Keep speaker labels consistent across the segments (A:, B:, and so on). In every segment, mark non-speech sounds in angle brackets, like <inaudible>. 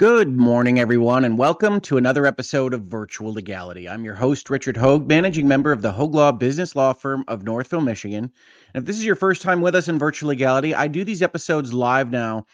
A: Good morning, everyone, and welcome to another episode of Virtual Legality. I'm your host, Richard Hoeg, managing member of the Hoeg Law Business Law Firm of Northville, Michigan. And if this is your first time with us in Virtual Legality, I do these episodes live now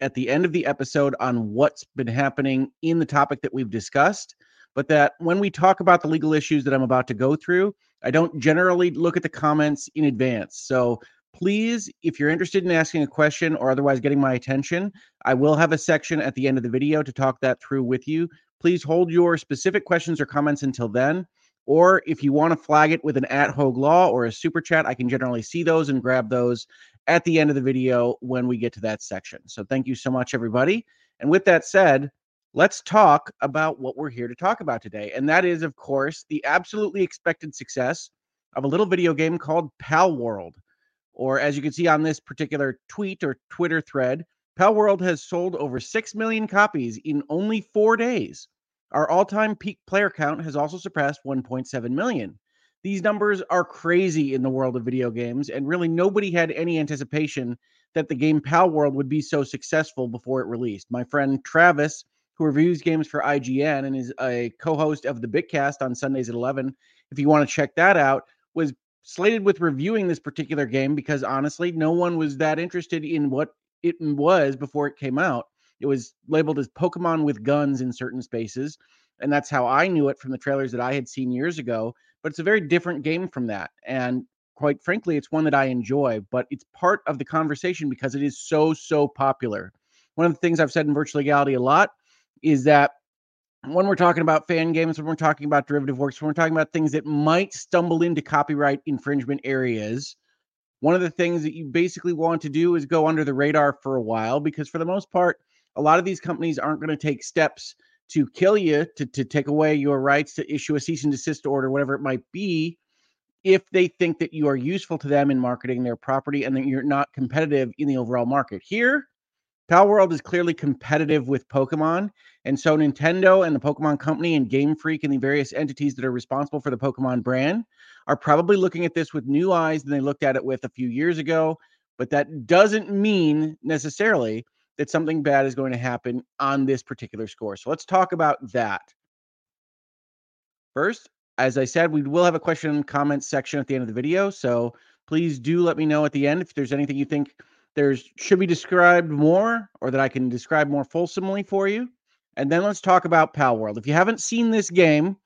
A: at the end of the episode on what's been happening in the topic that we've discussed. But that when we talk about the legal issues that I'm about to go through, I don't generally look at the comments in advance. So please, if you're interested in asking a question or otherwise getting my attention, I will have a section at the end of the video to talk that through with you. Please hold your specific questions or comments until then. Or if you want to flag it with an at Hoeg Law or a super chat, I can generally see those and grab those at the end of the video when we get to that section. So thank you so much, everybody. And with that said, let's talk about what we're here to talk about today. And that is, of course, the absolutely expected success of a little video game called Palworld or as you can see on this particular tweet or Twitter thread, Pal World has sold over 6 million copies in only four days. Our all time peak player count has also surpassed 1.7 million. These numbers are crazy in the world of video games, and really nobody had any anticipation that the game Pal World would be so successful before it released. My friend Travis, who reviews games for IGN and is a co host of the Bitcast on Sundays at 11, if you want to check that out, was slated with reviewing this particular game because honestly, no one was that interested in what it was before it came out. It was labeled as Pokemon with guns in certain spaces. And that's how I knew it from the trailers that I had seen years ago. But it's a very different game from that. And quite frankly, it's one that I enjoy, but it's part of the conversation because it is so, so popular. One of the things I've said in virtual legality a lot is that when we're talking about fan games, when we're talking about derivative works, when we're talking about things that might stumble into copyright infringement areas, one of the things that you basically want to do is go under the radar for a while because, for the most part, a lot of these companies aren't going to take steps to kill you, to, to take away your rights, to issue a cease and desist order, whatever it might be, if they think that you are useful to them in marketing their property and that you're not competitive in the overall market. Here, Palworld is clearly competitive with Pokemon. And so Nintendo and the Pokemon Company and Game Freak and the various entities that are responsible for the Pokemon brand are probably looking at this with new eyes than they looked at it with a few years ago. But that doesn't mean necessarily that something bad is going to happen on this particular score. So let's talk about that. First, as I said, we will have a question and comment section at the end of the video. So please do let me know at the end if there's anything you think there's should be described more or that I can describe more fulsomely for you. And then let's talk about Pal World. If you haven't seen this game,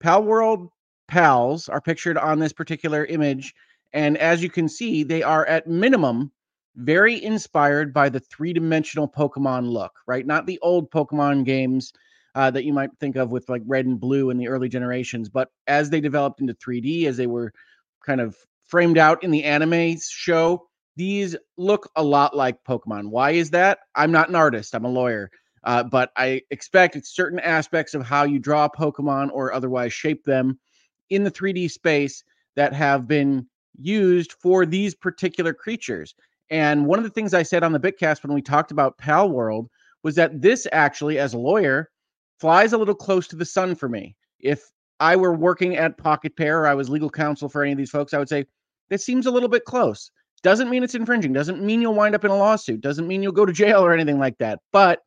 A: Pal World pals are pictured on this particular image. And as you can see, they are at minimum very inspired by the three dimensional Pokemon look, right? Not the old Pokemon games uh, that you might think of with like red and blue in the early generations, but as they developed into 3D, as they were kind of framed out in the anime show, these look a lot like Pokemon. Why is that? I'm not an artist, I'm a lawyer. Uh, but I expect certain aspects of how you draw Pokemon or otherwise shape them in the 3D space that have been used for these particular creatures. And one of the things I said on the Bitcast when we talked about Palworld was that this actually, as a lawyer, flies a little close to the sun for me. If I were working at Pocket Pair or I was legal counsel for any of these folks, I would say, this seems a little bit close. Doesn't mean it's infringing, doesn't mean you'll wind up in a lawsuit, doesn't mean you'll go to jail or anything like that, but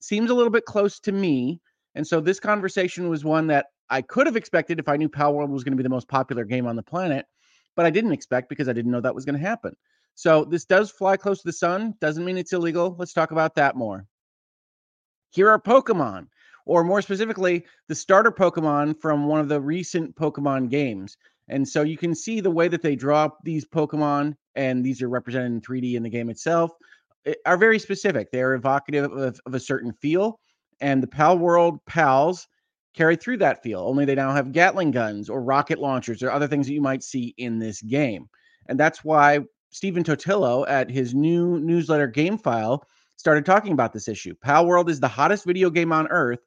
A: seems a little bit close to me. And so this conversation was one that I could have expected if I knew Palworld was going to be the most popular game on the planet, but I didn't expect because I didn't know that was going to happen. So this does fly close to the sun, doesn't mean it's illegal. Let's talk about that more. Here are Pokemon, or more specifically, the starter Pokemon from one of the recent Pokemon games. And so you can see the way that they draw these Pokemon, and these are represented in 3D in the game itself, eh, are very specific. They are evocative of, of a certain feel. And the Pal World pals carry through that feel, only they now have Gatling guns or rocket launchers or other things that you might see in this game. And that's why Stephen Totilo at his new newsletter Gamefile started talking about this issue. Pal World is the hottest video game on earth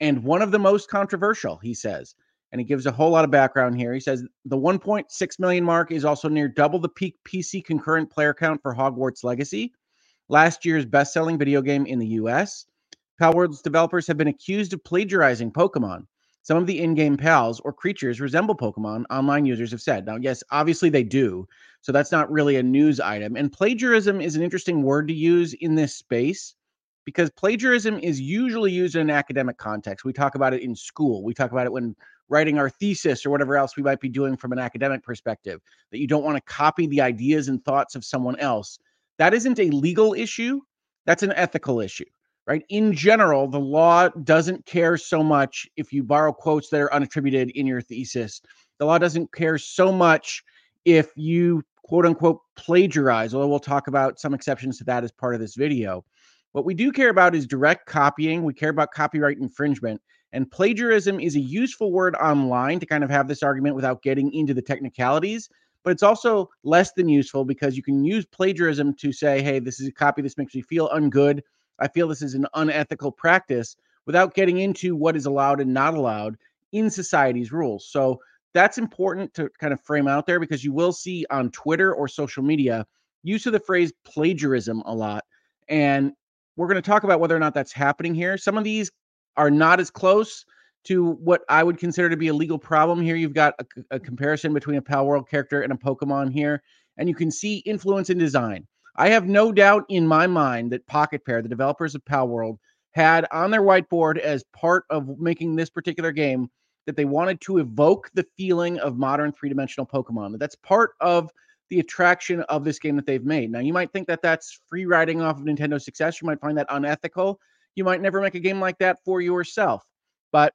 A: and one of the most controversial, he says and he gives a whole lot of background here. He says the 1.6 million mark is also near double the peak PC concurrent player count for Hogwarts Legacy, last year's best selling video game in the US. Palworld's developers have been accused of plagiarizing Pokemon. Some of the in game pals or creatures resemble Pokemon, online users have said. Now, yes, obviously they do. So that's not really a news item. And plagiarism is an interesting word to use in this space because plagiarism is usually used in an academic context. We talk about it in school. We talk about it when writing our thesis or whatever else we might be doing from an academic perspective, that you don't want to copy the ideas and thoughts of someone else. That isn't a legal issue, that's an ethical issue, right? In general, the law doesn't care so much if you borrow quotes that are unattributed in your thesis. The law doesn't care so much if you quote unquote plagiarize, although we'll talk about some exceptions to that as part of this video. What we do care about is direct copying. We care about copyright infringement. And plagiarism is a useful word online to kind of have this argument without getting into the technicalities. But it's also less than useful because you can use plagiarism to say, hey, this is a copy. This makes me feel ungood. I feel this is an unethical practice without getting into what is allowed and not allowed in society's rules. So that's important to kind of frame out there because you will see on Twitter or social media use of the phrase plagiarism a lot. And we're going to talk about whether or not that's happening here. Some of these are not as close to what I would consider to be a legal problem. Here, you've got a, a comparison between a Palworld character and a Pokemon here, and you can see influence in design. I have no doubt in my mind that Pocket Pair, the developers of Palworld, had on their whiteboard as part of making this particular game that they wanted to evoke the feeling of modern three dimensional Pokemon. That's part of the attraction of this game that they've made. Now, you might think that that's free riding off of Nintendo's success. You might find that unethical. You might never make a game like that for yourself. But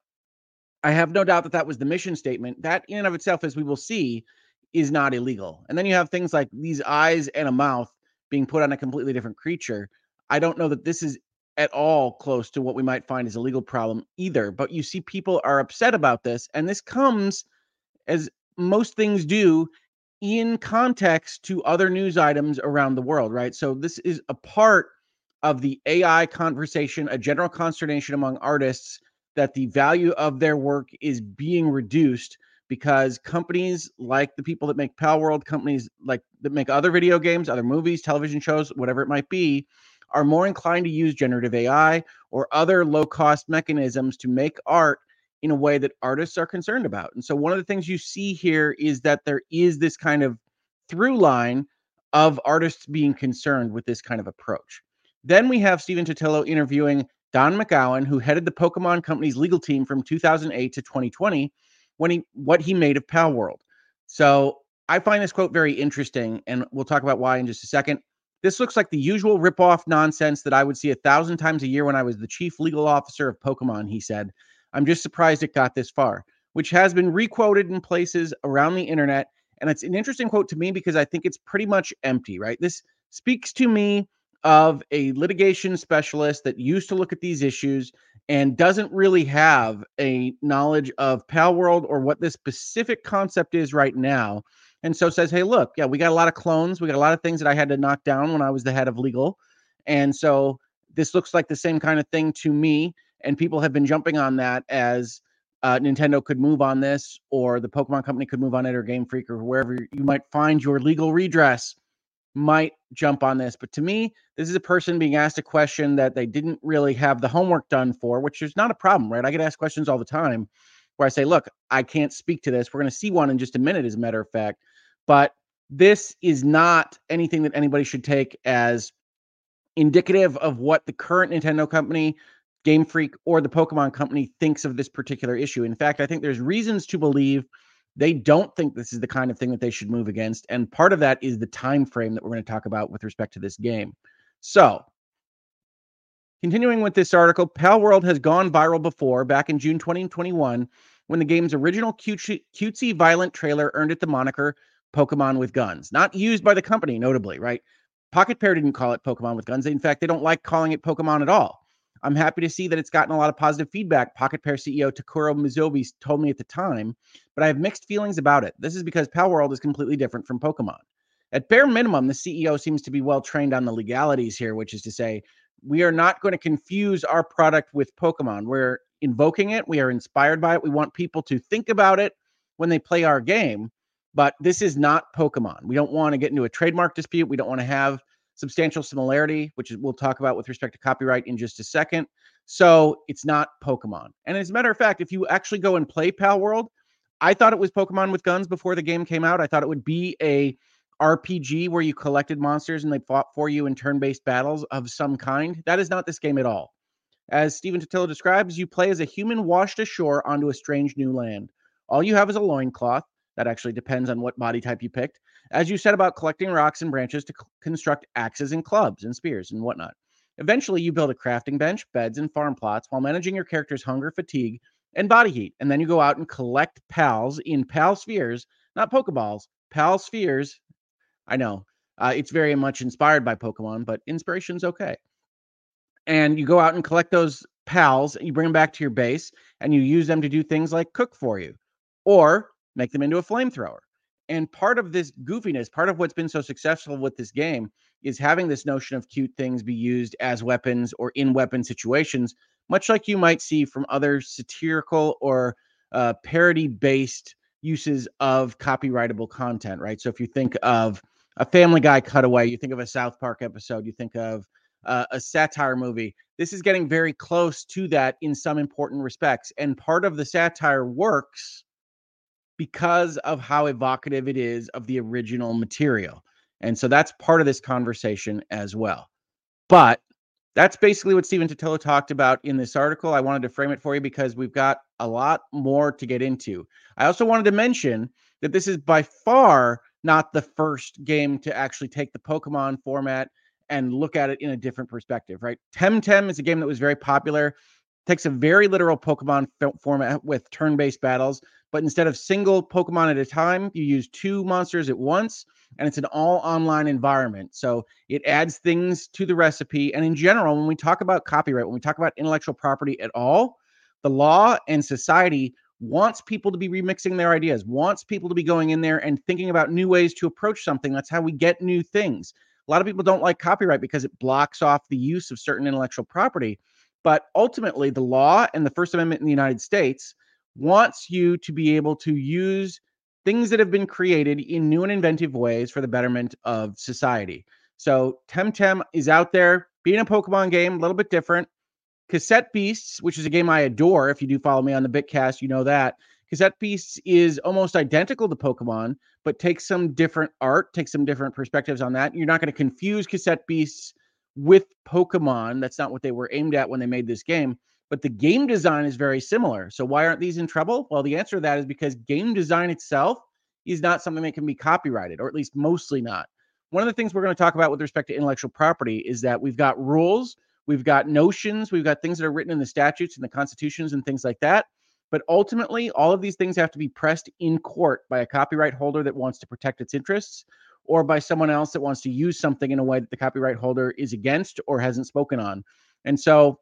A: I have no doubt that that was the mission statement. That, in and of itself, as we will see, is not illegal. And then you have things like these eyes and a mouth being put on a completely different creature. I don't know that this is at all close to what we might find as a legal problem either. But you see, people are upset about this. And this comes, as most things do, in context to other news items around the world, right? So this is a part of the AI conversation, a general consternation among artists that the value of their work is being reduced because companies like the people that make Palworld, companies like that make other video games, other movies, television shows, whatever it might be, are more inclined to use generative AI or other low cost mechanisms to make art in a way that artists are concerned about. And so one of the things you see here is that there is this kind of through line of artists being concerned with this kind of approach. Then we have Stephen Totilo interviewing Don McGowan, who headed the Pokemon Company's legal team from 2008 to 2020 when he what he made of Palworld. So I find this quote very interesting, and we'll talk about why in just a second. This looks like the usual ripoff nonsense that I would see a thousand times a year when I was the chief legal officer of Pokemon, he said. I'm just surprised it got this far, which has been requoted in places around the internet. And it's an interesting quote to me because I think it's pretty much empty, right? This speaks to me of a litigation specialist that used to look at these issues and doesn't really have a knowledge of Palworld or what this specific concept is right now. And so says, hey, look, yeah, we got a lot of clones. We got a lot of things that I had to knock down when I was the head of legal. And so this looks like the same kind of thing to me and people have been jumping on that as uh, Nintendo could move on this, or the Pokemon Company could move on it, or Game Freak, or wherever you might find your legal redress might jump on this. But to me, this is a person being asked a question that they didn't really have the homework done for, which is not a problem, right? I get asked questions all the time where I say, look, I can't speak to this. We're going to see one in just a minute, as a matter of fact. But this is not anything that anybody should take as indicative of what the current Nintendo company Game Freak or the Pokemon Company thinks of this particular issue. In fact, I think there's reasons to believe they don't think this is the kind of thing that they should move against, and part of that is the time frame that we're going to talk about with respect to this game. So, continuing with this article, Pal World has gone viral before back in June 2021 when the game's original cutesy, violent trailer earned it the moniker Pokemon with Guns. Not used by the company, notably, right? Pocket Pair didn't call it Pokemon with Guns. In fact, they don't like calling it Pokemon at all. I'm happy to see that it's gotten a lot of positive feedback. Pocket Pair CEO Takuro Mizobe told me at the time, but I have mixed feelings about it. This is because Palworld is completely different from Pokemon. At bare minimum, the CEO seems to be well trained on the legalities here, which is to say, we are not going to confuse our product with Pokemon. We're invoking it, we are inspired by it. We want people to think about it when they play our game, but this is not Pokemon. We don't want to get into a trademark dispute. We don't want to have substantial similarity, which we'll talk about with respect to copyright in just a second. So it's not Pokemon. And as a matter of fact, if you actually go and play Pal World, I thought it was Pokemon with guns before the game came out. I thought it would be a RPG where you collected monsters and they fought for you in turn based battles of some kind. That is not this game at all. As Stephen Totilo describes, you play as a human washed ashore onto a strange new land. All you have is a loincloth. That actually depends on what body type you picked. As you said about collecting rocks and branches to c- construct axes and clubs and spears and whatnot. Eventually, you build a crafting bench, beds, and farm plots while managing your character's hunger, fatigue, and body heat. And then you go out and collect pals in pal spheres, not Pokeballs, pal spheres. I know uh, it's very much inspired by Pokemon, but inspiration's okay. And you go out and collect those pals, you bring them back to your base, and you use them to do things like cook for you or make them into a flamethrower. And part of this goofiness, part of what's been so successful with this game is having this notion of cute things be used as weapons or in weapon situations, much like you might see from other satirical or uh, parody based uses of copyrightable content, right? So if you think of a Family Guy cutaway, you think of a South Park episode, you think of uh, a satire movie. This is getting very close to that in some important respects. And part of the satire works because of how evocative it is of the original material. And so that's part of this conversation as well. But that's basically what Stephen Totilo talked about in this article. I wanted to frame it for you because we've got a lot more to get into. I also wanted to mention that this is by far not the first game to actually take the Pokemon format and look at it in a different perspective, right? Temtem is a game that was very popular, takes a very literal Pokemon format with turn based battles, but instead of single Pokemon at a time, you use two monsters at once, and it's an all online environment. So it adds things to the recipe. And in general, when we talk about copyright, when we talk about intellectual property at all, the law and society wants people to be remixing their ideas, wants people to be going in there and thinking about new ways to approach something. That's how we get new things. A lot of people don't like copyright because it blocks off the use of certain intellectual property. But ultimately, the law and the First Amendment in the United States wants you to be able to use things that have been created in new and inventive ways for the betterment of society. So Temtem is out there being a Pokemon game, a little bit different. Cassette Beasts, which is a game I adore. If you do follow me on the Bitcast, you know that. Cassette Beasts is almost identical to Pokemon, but takes some different art, takes some different perspectives on that. You're not going to confuse Cassette Beasts with Pokemon. That's not what they were aimed at when they made this game but the game design is very similar. So why aren't these in trouble? Well, the answer to that is because game design itself is not something that can be copyrighted, or at least mostly not. One of the things we're going to talk about with respect to intellectual property is that we've got rules, we've got notions, we've got things that are written in the statutes and the constitutions and things like that. But ultimately, all of these things have to be pressed in court by a copyright holder that wants to protect its interests or by someone else that wants to use something in a way that the copyright holder is against or hasn't spoken on. And so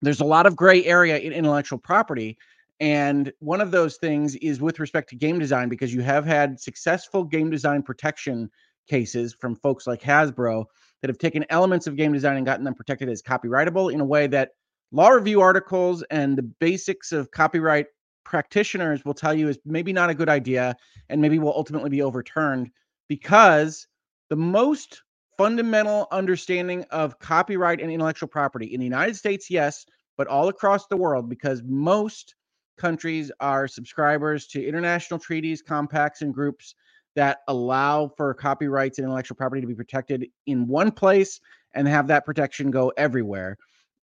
A: there's a lot of gray area in intellectual property. And one of those things is with respect to game design, because you have had successful game design protection cases from folks like Hasbro that have taken elements of game design and gotten them protected as copyrightable in a way that law review articles and the basics of copyright practitioners will tell you is maybe not a good idea and maybe will ultimately be overturned because the most fundamental understanding of copyright and intellectual property in the United States, yes, but all across the world because most countries are subscribers to international treaties, compacts, and groups that allow for copyrights and intellectual property to be protected in one place and have that protection go everywhere.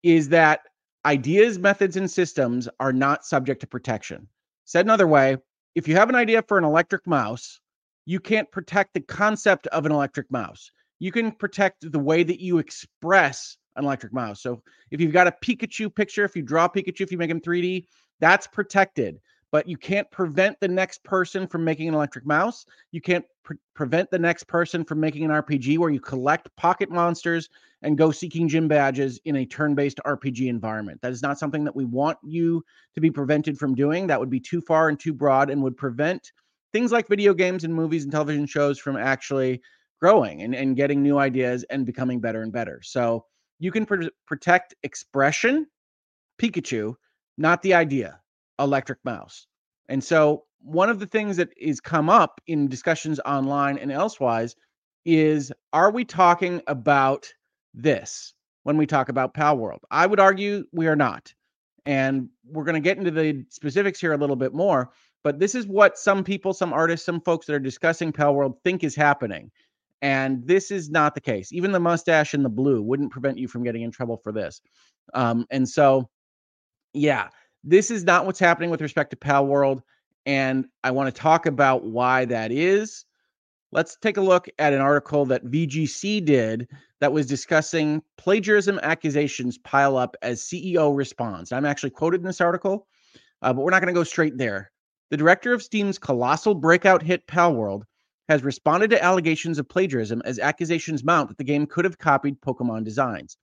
A: Is that ideas, methods, and systems are not subject to protection. Said another way, if you have an idea for an electric mouse, you can't protect the concept of an electric mouse you can protect the way that you express an electric mouse. So if you've got a Pikachu picture, if you draw Pikachu, if you make him 3D, that's protected. But you can't prevent the next person from making an electric mouse. You can't pre- prevent the next person from making an RPG where you collect pocket monsters and go seeking gym badges in a turn based RPG environment. That is not something that we want you to be prevented from doing. That would be too far and too broad and would prevent things like video games and movies and television shows from actually growing and, and getting new ideas and becoming better and better. So you can pr- protect expression, Pikachu, not the idea, electric mouse. And so one of the things that is come up in discussions online and elsewise is are we talking about this when we talk about Palworld? I would argue we are not. And we're going to get into the specifics here a little bit more. But this is what some people, some artists, some folks that are discussing Palworld think is happening. And this is not the case. Even the mustache and the blue wouldn't prevent you from getting in trouble for this. Um, and so, yeah, this is not what's happening with respect to Palworld. And I want to talk about why that is. Let's take a look at an article that VGC did that was discussing plagiarism accusations pile up as CEO responds. I'm actually quoted in this article, uh, but we're not going to go straight there. The director of Steam's colossal breakout hit Palworld has responded to allegations of plagiarism as accusations mount that the game could have copied Pokemon designs.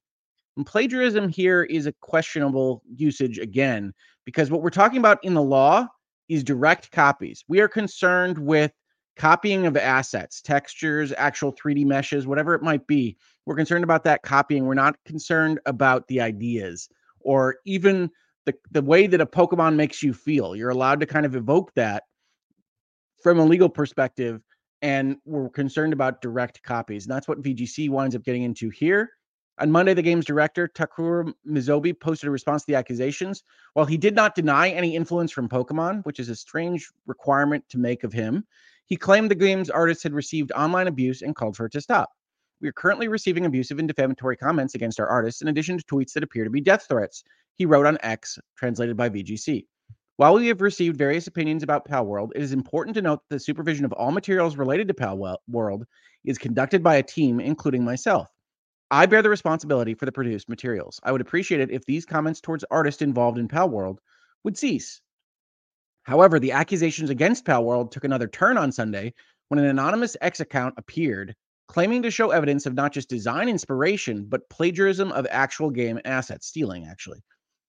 A: And plagiarism here is a questionable usage again, because what we're talking about in the law is direct copies. We are concerned with copying of assets, textures, actual 3D meshes, whatever it might be. We're concerned about that copying. We're not concerned about the ideas or even the, the way that a Pokemon makes you feel. You're allowed to kind of evoke that from a legal perspective. And we're concerned about direct copies. And that's what VGC winds up getting into here. On Monday, the game's director, Takuro Mizobe, posted a response to the accusations. While he did not deny any influence from Pokemon, which is a strange requirement to make of him, he claimed the game's artist had received online abuse and called for it to stop. We are currently receiving abusive and defamatory comments against our artists, in addition to tweets that appear to be death threats, he wrote on X, translated by VGC. While we have received various opinions about Palworld, it is important to note that the supervision of all materials related to Palworld is conducted by a team, including myself. I bear the responsibility for the produced materials. I would appreciate it if these comments towards artists involved in Palworld would cease. However, the accusations against Palworld took another turn on Sunday when an anonymous X account appeared claiming to show evidence of not just design inspiration, but plagiarism of actual game assets, stealing actually.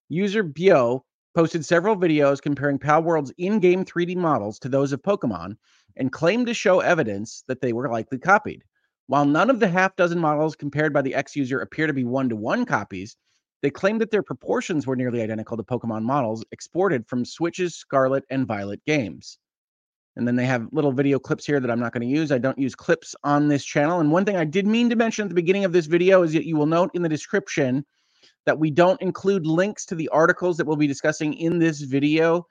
A: User Bio posted several videos comparing Palworld's in game 3D models to those of Pokemon and claimed to show evidence that they were likely copied. While none of the half dozen models compared by the X user appear to be one to one copies, they claimed that their proportions were nearly identical to Pokemon models exported from Switch's Scarlet and Violet games. And then they have little video clips here that I'm not going to use. I don't use clips on this channel. And one thing I did mean to mention at the beginning of this video is that you will note in the description that we don't include links to the articles that we'll be discussing in this video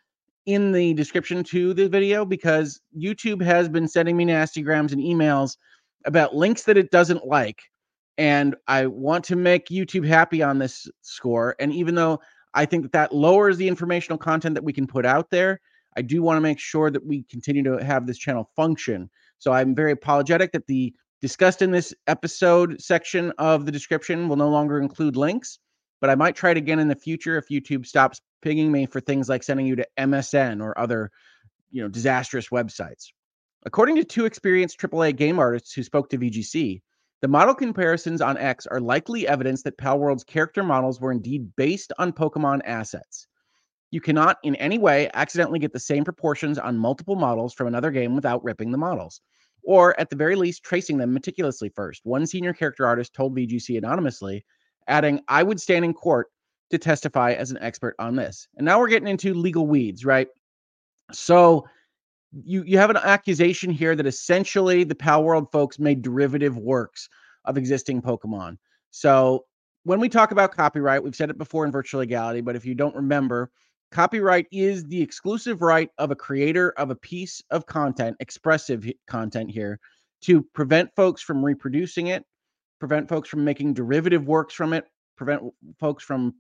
A: in the description to the video because YouTube has been sending me nasty grams and emails about links that it doesn't like and I want to make YouTube happy on this score. And even though I think that that lowers the informational content that we can put out there, I do want to make sure that we continue to have this channel function. So I'm very apologetic that the discussed in this episode section of the description will no longer include links, but I might try it again in the future if YouTube stops pinging me for things like sending you to MSN or other, you know, disastrous websites. According to two experienced AAA game artists who spoke to VGC, the model comparisons on X are likely evidence that Palworld's character models were indeed based on Pokemon assets. You cannot in any way accidentally get the same proportions on multiple models from another game without ripping the models, or at the very least, tracing them meticulously first. One senior character artist told VGC anonymously, adding, I would stand in court to testify as an expert on this. And now we're getting into legal weeds, right? So you you have an accusation here that essentially the Palworld folks made derivative works of existing Pokemon. So when we talk about copyright, we've said it before in virtual legality, but if you don't remember, copyright is the exclusive right of a creator of a piece of content, expressive content here, to prevent folks from reproducing it, prevent folks from making derivative works from it, prevent folks from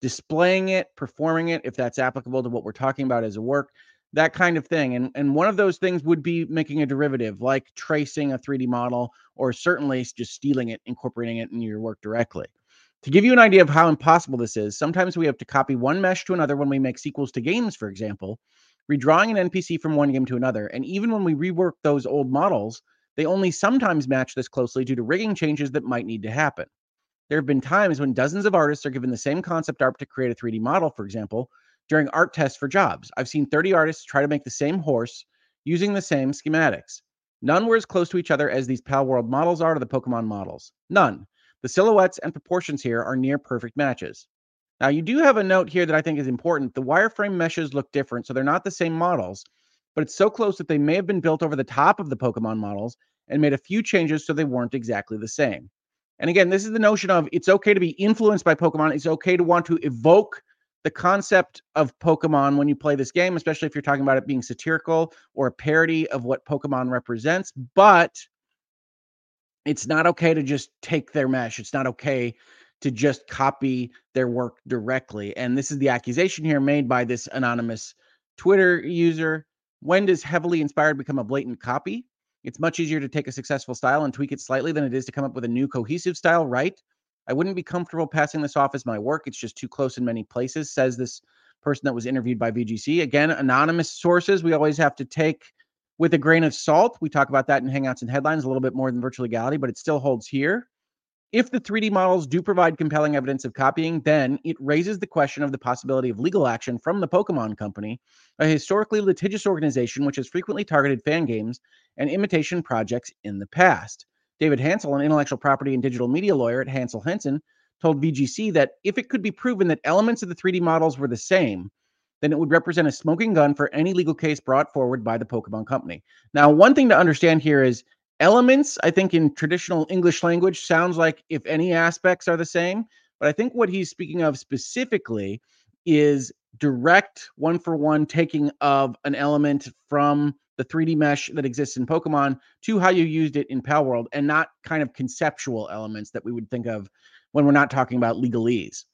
A: displaying it, performing it, if that's applicable to what we're talking about as a work that kind of thing. And and one of those things would be making a derivative, like tracing a 3D model, or certainly just stealing it, incorporating it in your work directly. To give you an idea of how impossible this is, sometimes we have to copy one mesh to another when we make sequels to games, for example, redrawing an NPC from one game to another. And even when we rework those old models, they only sometimes match this closely due to rigging changes that might need to happen. There have been times when dozens of artists are given the same concept art to create a 3D model, for example, during art tests for jobs. I've seen 30 artists try to make the same horse using the same schematics. None were as close to each other as these Palworld models are to the Pokemon models. None. The silhouettes and proportions here are near perfect matches. Now, you do have a note here that I think is important. The wireframe meshes look different, so they're not the same models, but it's so close that they may have been built over the top of the Pokemon models and made a few changes so they weren't exactly the same. And again, this is the notion of it's okay to be influenced by Pokemon. It's okay to want to evoke the concept of Pokemon when you play this game, especially if you're talking about it being satirical or a parody of what Pokemon represents. But it's not okay to just take their mesh. It's not okay to just copy their work directly. And this is the accusation here made by this anonymous Twitter user. When does heavily inspired become a blatant copy? It's much easier to take a successful style and tweak it slightly than it is to come up with a new cohesive style, right? I wouldn't be comfortable passing this off as my work. It's just too close in many places, says this person that was interviewed by VGC. Again, anonymous sources we always have to take with a grain of salt. We talk about that in Hangouts and Headlines a little bit more than virtual legality, but it still holds here. If the 3D models do provide compelling evidence of copying, then it raises the question of the possibility of legal action from the Pokemon Company, a historically litigious organization which has frequently targeted fan games and imitation projects in the past. David Hansel, an intellectual property and digital media lawyer at Hansel Henson, told VGC that if it could be proven that elements of the 3D models were the same, then it would represent a smoking gun for any legal case brought forward by the Pokemon Company. Now, one thing to understand here is elements, I think, in traditional English language sounds like if any aspects are the same. But I think what he's speaking of specifically is direct one for one taking of an element from the 3D mesh that exists in Pokemon to how you used it in Pal World and not kind of conceptual elements that we would think of when we're not talking about legalese.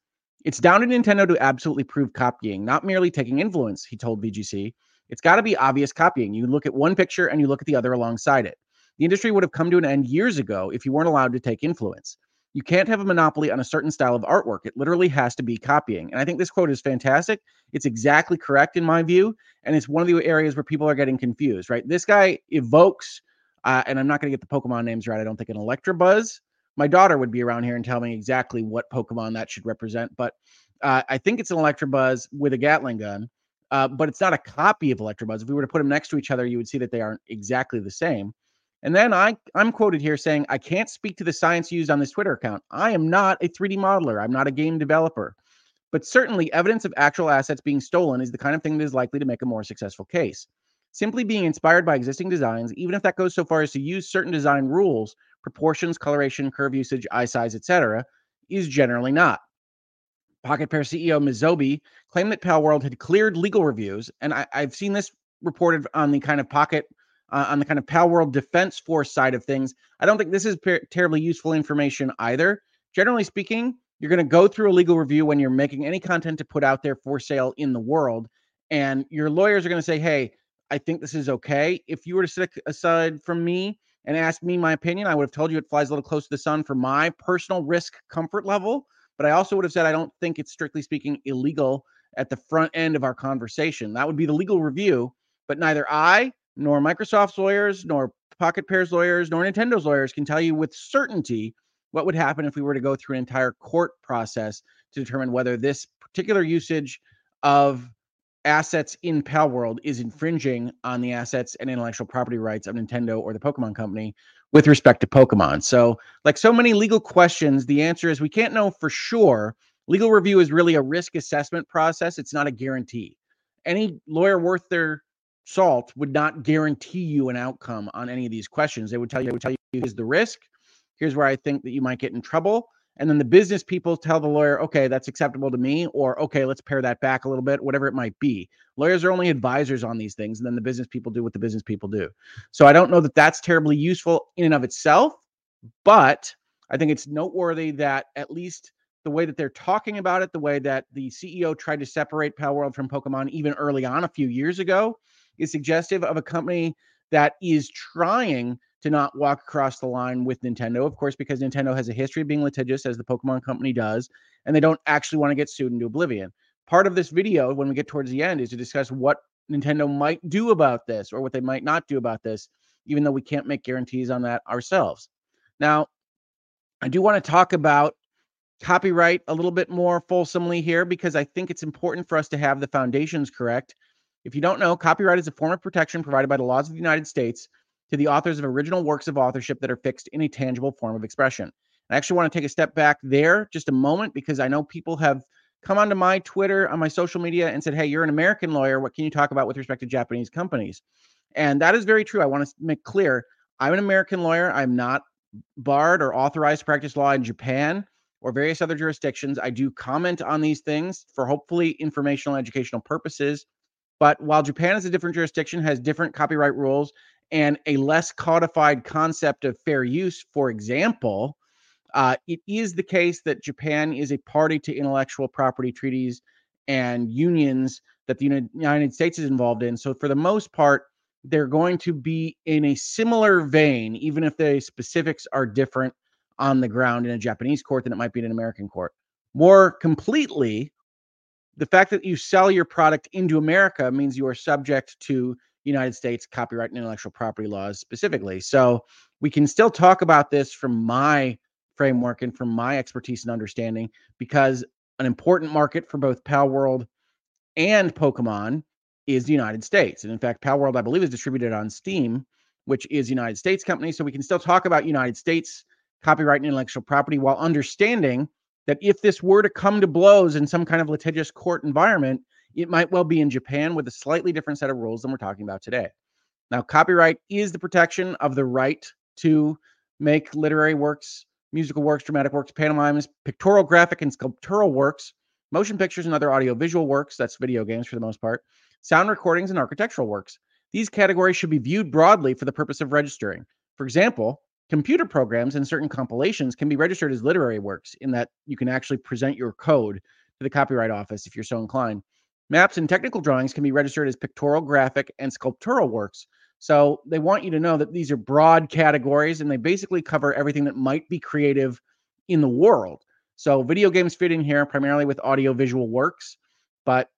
A: It's down to Nintendo to absolutely prove copying, not merely taking influence, he told VGC. It's got to be obvious copying. You look at one picture and you look at the other alongside it. The industry would have come to an end years ago if you weren't allowed to take influence. You can't have a monopoly on a certain style of artwork. It literally has to be copying. And I think this quote is fantastic. It's exactly correct in my view. And it's one of the areas where people are getting confused, right? This guy evokes, uh, and I'm not going to get the Pokemon names right. I don't think an Electabuzz. My daughter would be around here and tell me exactly what Pokemon that should represent. But uh, I think it's an Electabuzz with a Gatling gun. Uh, but it's not a copy of Electabuzz. If we were to put them next to each other, you would see that they aren't exactly the same. And then I, I'm quoted here saying, I can't speak to the science used on this Twitter account. I am not a 3D modeler. I'm not a game developer. But certainly, evidence of actual assets being stolen is the kind of thing that is likely to make a more successful case. Simply being inspired by existing designs, even if that goes so far as to use certain design rules, proportions, coloration, curve usage, eye size, etc., is generally not. Pocket Pair CEO Mizobe claimed that Palworld had cleared legal reviews, and I, have seen this reported on the kind of Pocket uh, on the kind of Pal World Defense Force side of things. I don't think this is per- terribly useful information either. Generally speaking, you're going to go through a legal review when you're making any content to put out there for sale in the world, and your lawyers are going to say, "Hey, I think this is okay." If you were to sit aside from me and ask me my opinion, I would have told you it flies a little close to the sun for my personal risk comfort level. But I also would have said I don't think it's strictly speaking illegal at the front end of our conversation. That would be the legal review. But neither I nor Microsoft's lawyers, nor Pocket Pair's lawyers, nor Nintendo's lawyers can tell you with certainty what would happen if we were to go through an entire court process to determine whether this particular usage of assets in Pal World is infringing on the assets and intellectual property rights of Nintendo or the Pokemon Company with respect to Pokemon. So, like so many legal questions, the answer is we can't know for sure. Legal review is really a risk assessment process, it's not a guarantee. Any lawyer worth their salt would not guarantee you an outcome on any of these questions. They would tell you, they would tell you here's the risk. Here's where I think that you might get in trouble. And then the business people tell the lawyer, okay, that's acceptable to me, or okay, let's pare that back a little bit, whatever it might be. Lawyers are only advisors on these things, and then the business people do what the business people do. So I don't know that that's terribly useful in and of itself, but I think it's noteworthy that at least the way that they're talking about it, the way that the CEO tried to separate Power Palworld from Pokemon even early on a few years ago, is suggestive of a company that is trying to not walk across the line with Nintendo, of course, because Nintendo has a history of being litigious, as the Pokemon Company does, and they don't actually want to get sued into oblivion. Part of this video, when we get towards the end, is to discuss what Nintendo might do about this or what they might not do about this, even though we can't make guarantees on that ourselves. Now, I do want to talk about copyright a little bit more fulsomely here because I think it's important for us to have the foundations correct if you don't know, copyright is a form of protection provided by the laws of the United States to the authors of original works of authorship that are fixed in a tangible form of expression. I actually want to take a step back there just a moment because I know people have come onto my Twitter, on my social media, and said, Hey, you're an American lawyer. What can you talk about with respect to Japanese companies? And that is very true. I want to make clear I'm an American lawyer. I'm not barred or authorized to practice law in Japan or various other jurisdictions. I do comment on these things for hopefully informational and educational purposes. But while Japan is a different jurisdiction, has different copyright rules and a less codified concept of fair use, for example, uh, it is the case that Japan is a party to intellectual property treaties and unions that the United States is involved in. So, for the most part, they're going to be in a similar vein, even if the specifics are different on the ground in a Japanese court than it might be in an American court. More completely, the fact that you sell your product into America means you are subject to United States copyright and intellectual property laws specifically. So we can still talk about this from my framework and from my expertise and understanding because an important market for both Palworld and Pokemon is the United States. And in fact, Palworld, I believe, is distributed on Steam, which is a United States company. So we can still talk about United States copyright and intellectual property while understanding that if this were to come to blows in some kind of litigious court environment, it might well be in Japan with a slightly different set of rules than we're talking about today. Now, copyright is the protection of the right to make literary works, musical works, dramatic works, pantomimes, pictorial, graphic, and sculptural works, motion pictures, and other audiovisual works. That's video games for the most part, sound recordings, and architectural works. These categories should be viewed broadly for the purpose of registering. For example, computer programs and certain compilations can be registered as literary works in that you can actually present your code to the Copyright Office if you're so inclined. Maps and technical drawings can be registered as pictorial, graphic, and sculptural works. So they want you to know that these are broad categories and they basically cover everything that might be creative in the world. So video games fit in here primarily with audiovisual works, but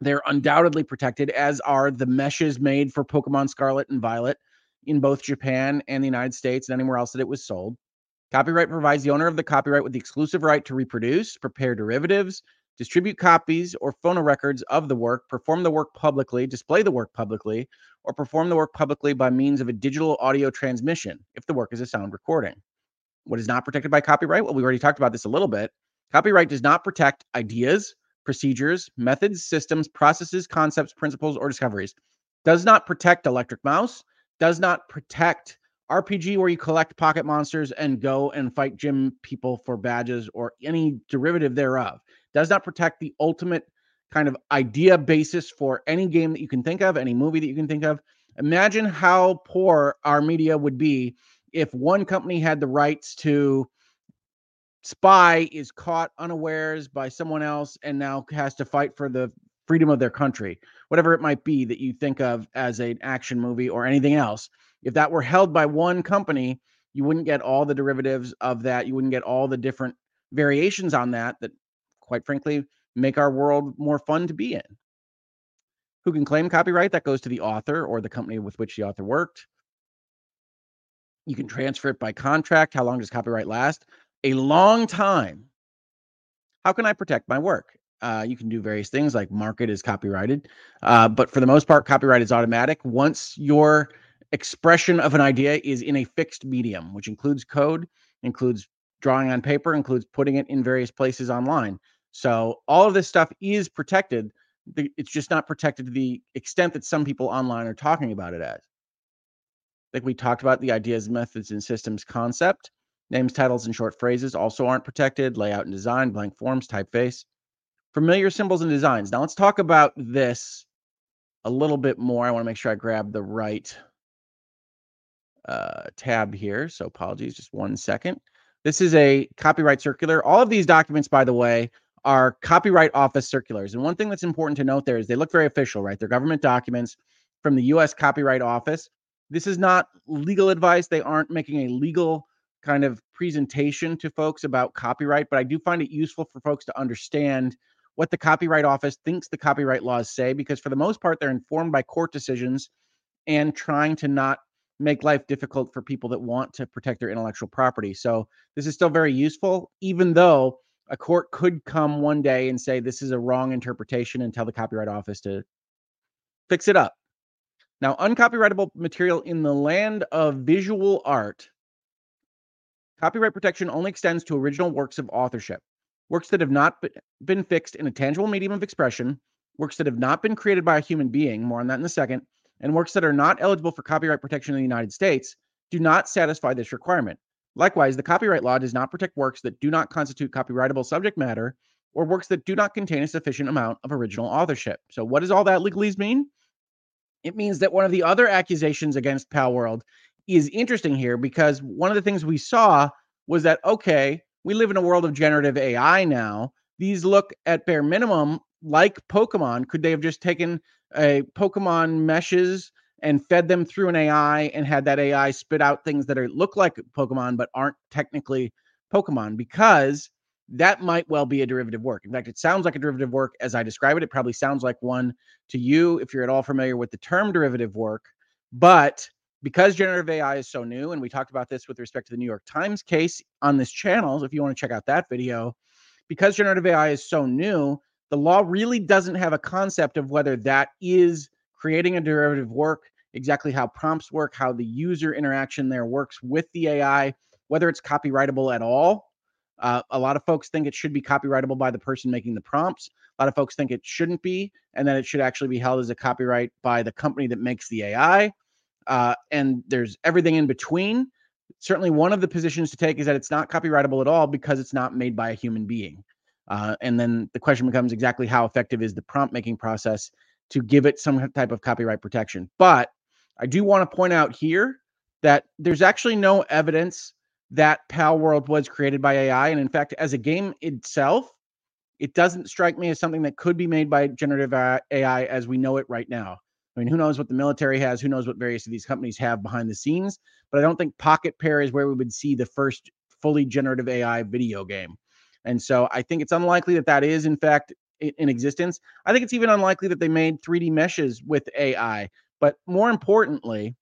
A: they're undoubtedly protected, as are the meshes made for Pokemon Scarlet and Violet in both Japan and the United States and anywhere else that it was sold. Copyright provides the owner of the copyright with the exclusive right to reproduce, prepare derivatives, distribute copies or phonorecords of the work, perform the work publicly, display the work publicly, or perform the work publicly by means of a digital audio transmission if the work is a sound recording. What is not protected by copyright? Well, we already talked about this a little bit. Copyright does not protect ideas, procedures, methods, systems, processes, concepts, principles, or discoveries. Does not protect Electric Mouse, does not protect RPG where you collect pocket monsters and go and fight gym people for badges or any derivative thereof. Does not protect the ultimate kind of idea basis for any game that you can think of, any movie that you can think of. Imagine how poor our media would be if one company had the rights to spy is caught unawares by someone else and now has to fight for the freedom of their country, whatever it might be that you think of as an action movie or anything else. If that were held by one company, you wouldn't get all the derivatives of that. You wouldn't get all the different variations on that that, quite frankly, make our world more fun to be in. Who can claim copyright? That goes to the author or the company with which the author worked. You can transfer it by contract. How long does copyright last? A long time. How can I protect my work? Uh, you can do various things like market is copyrighted, uh, but for the most part, copyright is automatic. Once your expression of an idea is in a fixed medium, which includes code, includes drawing on paper, includes putting it in various places online. So all of this stuff is protected. It's just not protected to the extent that some people online are talking about it as. Like we talked about the ideas, methods, and systems concept. Names, titles, and short phrases also aren't protected. Layout and design, blank forms, typeface familiar symbols and designs. Now let's talk about this a little bit more. I want to make sure I grab the right uh, tab here. So apologies, just one second. This is a copyright circular. All of these documents, by the way, are Copyright Office circulars. And one thing that's important to note there is they look very official, right? They're government documents from the US Copyright Office. This is not legal advice. They aren't making a legal kind of presentation to folks about copyright, but I do find it useful for folks to understand what the Copyright Office thinks the copyright laws say, because for the most part, they're informed by court decisions and trying to not make life difficult for people that want to protect their intellectual property. So this is still very useful, even though a court could come one day and say this is a wrong interpretation and tell the Copyright Office to fix it up. Now, uncopyrightable material in the land of visual art, copyright protection only extends to original works of authorship works that have not been fixed in a tangible medium of expression, works that have not been created by a human being, more on that in a second, and works that are not eligible for copyright protection in the United States do not satisfy this requirement. Likewise, the copyright law does not protect works that do not constitute copyrightable subject matter or works that do not contain a sufficient amount of original authorship. So, what does all that legalese mean? It means that one of the other accusations against Palworld is interesting here because one of the things we saw was that, okay, we live in a world of generative AI now. These look at bare minimum like Pokemon. Could they have just taken a Pokemon meshes and fed them through an AI and had that AI spit out things that are look like Pokemon but aren't technically Pokemon because that might well be a derivative work. In fact, it sounds like a derivative work as I describe it. It probably sounds like one to you if you're at all familiar with the term derivative work. But because generative AI is so new, and we talked about this with respect to the New York Times case on this channel, if you want to check out that video, because generative AI is so new, the law really doesn't have a concept of whether that is creating a derivative work, exactly how prompts work, how the user interaction there works with the AI, whether it's copyrightable at all. Uh, a lot of folks think it should be copyrightable by the person making the prompts. A lot of folks think it shouldn't be, and that it should actually be held as a copyright by the company that makes the AI. Uh, and there's everything in between. Certainly, one of the positions to take is that it's not copyrightable at all because it's not made by a human being. Uh, and then the question becomes exactly how effective is the prompt making process to give it some type of copyright protection. But I do want to point out here that there's actually no evidence that Pal World was created by AI. And in fact, as a game itself, it doesn't strike me as something that could be made by generative AI as we know it right now. I mean, who knows what the military has? Who knows what various of these companies have behind the scenes? But I don't think Pocket Pair is where we would see the first fully generative AI video game. And so I think it's unlikely that that is, in fact, in existence. I think it's even unlikely that they made 3D meshes with AI. But more importantly,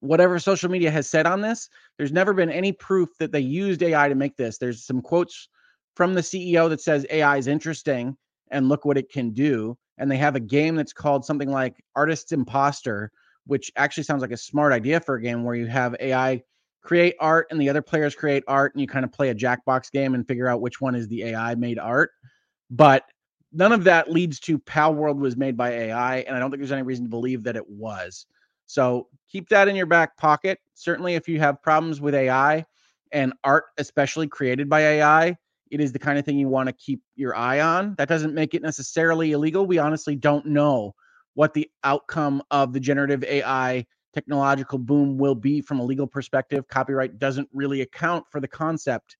A: whatever social media has said on this, there's never been any proof that they used AI to make this. There's some quotes from the CEO that says AI is interesting and look what it can do. And they have a game that's called something like Artist's Imposter, which actually sounds like a smart idea for a game where you have AI create art and the other players create art and you kind of play a Jackbox game and figure out which one is the AI made art. But none of that leads to Pal World was made by AI. And I don't think there's any reason to believe that it was. So keep that in your back pocket. Certainly, if you have problems with AI and art, especially created by AI, it is the kind of thing you want to keep your eye on. That doesn't make it necessarily illegal. We honestly don't know what the outcome of the generative AI technological boom will be from a legal perspective. Copyright doesn't really account for the concept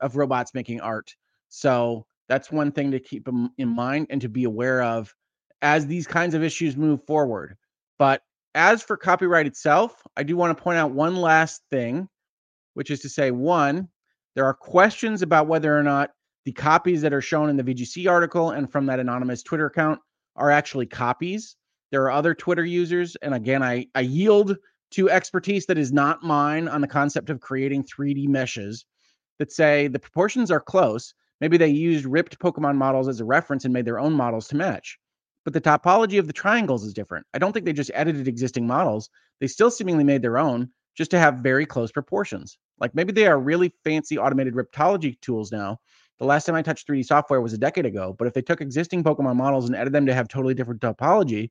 A: of robots making art. So that's one thing to keep in mind and to be aware of as these kinds of issues move forward. But as for copyright itself, I do want to point out one last thing, which is to say, one, there are questions about whether or not the copies that are shown in the VGC article and from that anonymous Twitter account are actually copies. There are other Twitter users, and again, I, I yield to expertise that is not mine on the concept of creating 3D meshes that say the proportions are close. Maybe they used ripped Pokemon models as a reference and made their own models to match but the topology of the triangles is different. I don't think they just edited existing models. They still seemingly made their own just to have very close proportions. Like maybe they are really fancy automated retopology tools now. The last time I touched 3D software was a decade ago, but if they took existing Pokemon models and edited them to have totally different topology,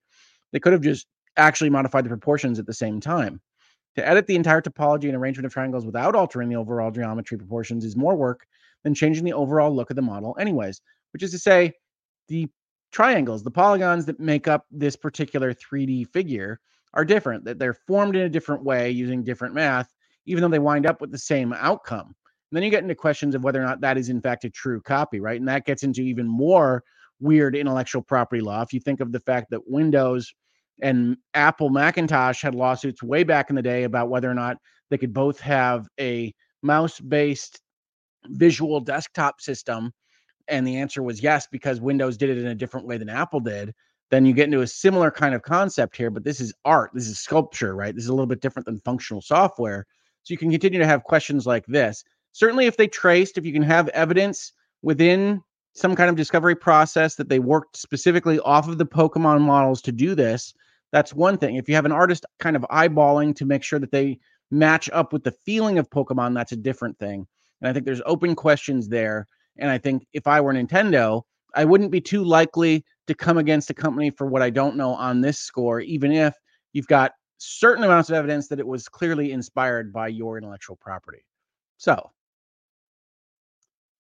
A: they could have just actually modified the proportions at the same time. To edit the entire topology and arrangement of triangles without altering the overall geometry proportions is more work than changing the overall look of the model, anyways, which is to say, the triangles, the polygons that make up this particular 3D figure are different, that they're formed in a different way using different math, even though they wind up with the same outcome. And then you get into questions of whether or not that is in fact a true copy, right? And that gets into even more weird intellectual property law. If you think of the fact that Windows and Apple Macintosh had lawsuits way back in the day about whether or not they could both have a mouse based visual desktop system and the answer was yes because Windows did it in a different way than Apple did, then you get into a similar kind of concept here. But this is art, this is sculpture, right? This is a little bit different than functional software. So you can continue to have questions like this. Certainly, if they traced, if you can have evidence within some kind of discovery process that they worked specifically off of the Pokemon models to do this, that's one thing. If you have an artist kind of eyeballing to make sure that they match up with the feeling of Pokemon, that's a different thing. And I think there's open questions there. And I think if I were Nintendo, I wouldn't be too likely to come against a company for what I don't know on this score, even if you've got certain amounts of evidence that it was clearly inspired by your intellectual property. So,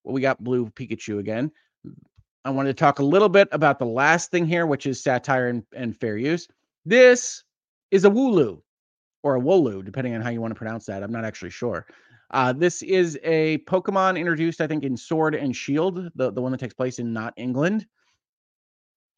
A: well, we got blue Pikachu again. I wanted to talk a little bit about the last thing here, which is satire and, and fair use. This is a Wooloo or a Wooloo, depending on how you want to pronounce that. I'm not actually sure. Uh, this is a Pokemon introduced, I think, in Sword and Shield, the, the one that takes place in not England.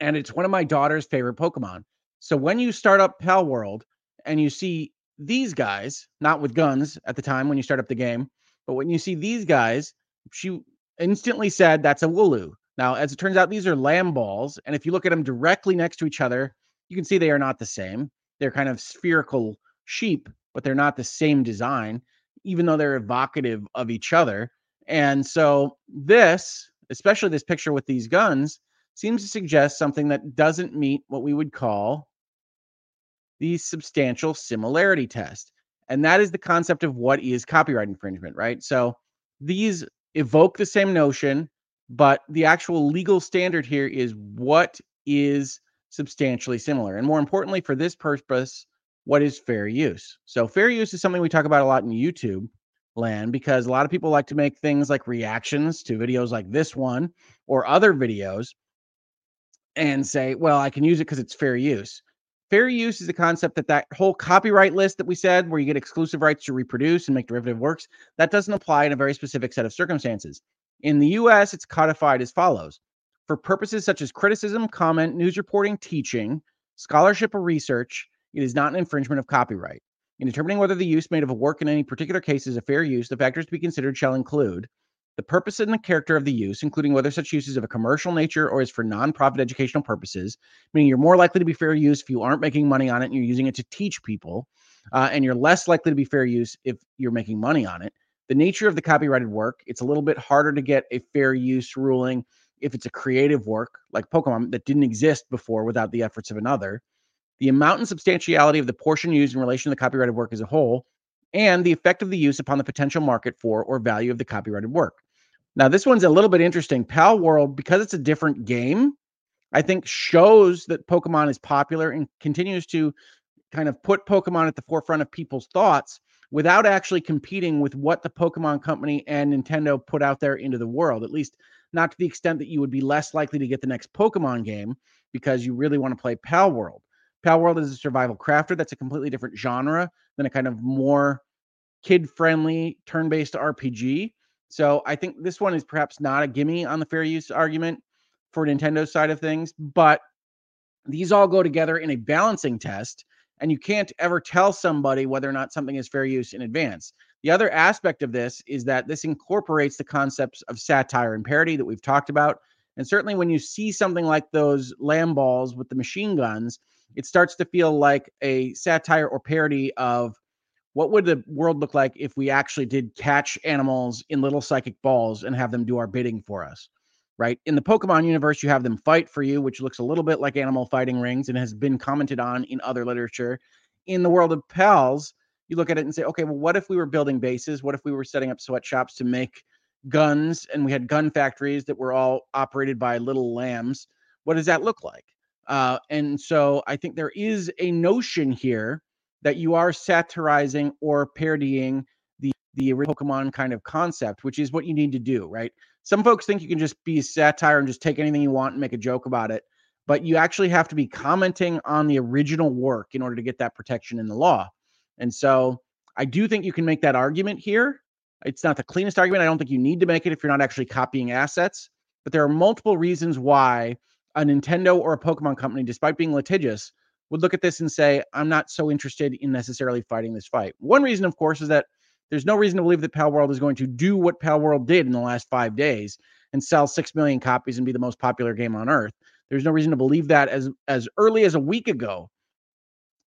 A: And it's one of my daughter's favorite Pokemon. So when you start up Palworld and you see these guys, not with guns at the time when you start up the game, but when you see these guys, she instantly said that's a Wooloo. Now, as it turns out, these are lamb balls. And if you look at them directly next to each other, you can see they are not the same. They're kind of spherical sheep, but they're not the same design, even though they're evocative of each other. And so, this, especially this picture with these guns, seems to suggest something that doesn't meet what we would call the substantial similarity test. And that is the concept of what is copyright infringement, right? So, these evoke the same notion, but the actual legal standard here is what is substantially similar. And more importantly, for this purpose, what is fair use? So, fair use is something we talk about a lot in YouTube land because a lot of people like to make things like reactions to videos like this one or other videos and say, well, I can use it because it's fair use. Fair use is a concept that that whole copyright list that we said, where you get exclusive rights to reproduce and make derivative works, that doesn't apply in a very specific set of circumstances. In the US, it's codified as follows For purposes such as criticism, comment, news reporting, teaching, scholarship, or research, it is not an infringement of copyright. In determining whether the use made of a work in any particular case is a fair use, the factors to be considered shall include the purpose and the character of the use, including whether such use is of a commercial nature or is for nonprofit educational purposes, meaning you're more likely to be fair use if you aren't making money on it and you're using it to teach people, uh, and you're less likely to be fair use if you're making money on it. The nature of the copyrighted work, it's a little bit harder to get a fair use ruling if it's a creative work like Pokemon that didn't exist before without the efforts of another. The amount and substantiality of the portion used in relation to the copyrighted work as a whole, and the effect of the use upon the potential market for or value of the copyrighted work. Now, this one's a little bit interesting. Pal World, because it's a different game, I think shows that Pokemon is popular and continues to kind of put Pokemon at the forefront of people's thoughts without actually competing with what the Pokemon Company and Nintendo put out there into the world, at least not to the extent that you would be less likely to get the next Pokemon game because you really want to play Pal World. Pal World is a survival crafter that's a completely different genre than a kind of more kid friendly turn based RPG. So I think this one is perhaps not a gimme on the fair use argument for Nintendo's side of things, but these all go together in a balancing test, and you can't ever tell somebody whether or not something is fair use in advance. The other aspect of this is that this incorporates the concepts of satire and parody that we've talked about. And certainly when you see something like those Lamballs with the machine guns, it starts to feel like a satire or parody of what would the world look like if we actually did catch animals in little psychic balls and have them do our bidding for us right? In the pokemon universe you have them fight for you which looks a little bit like animal fighting rings and has been commented on in other literature. In the world of pals you look at it and say okay well what if we were building bases? What if we were setting up sweatshops to make guns and we had gun factories that were all operated by little lambs? What does that look like? Uh, and so i think there is a notion here that you are satirizing or parodying the the Pokemon kind of concept, which is what you need to do, right? Some folks think you can just be satire and just take anything you want and make a joke about it, but you actually have to be commenting on the original work in order to get that protection in the law. And so I do think you can make that argument here. It's not the cleanest argument. I don't think you need to make it if you're not actually copying assets, but there are multiple reasons why a Nintendo or a Pokemon company, despite being litigious, would look at this and say, I'm not so interested in necessarily fighting this fight. One reason, of course, is that there's no reason to believe that Palworld is going to do what Palworld did in the last five days and sell six million copies and be the most popular game on earth. There's no reason to believe that as as early as a week ago.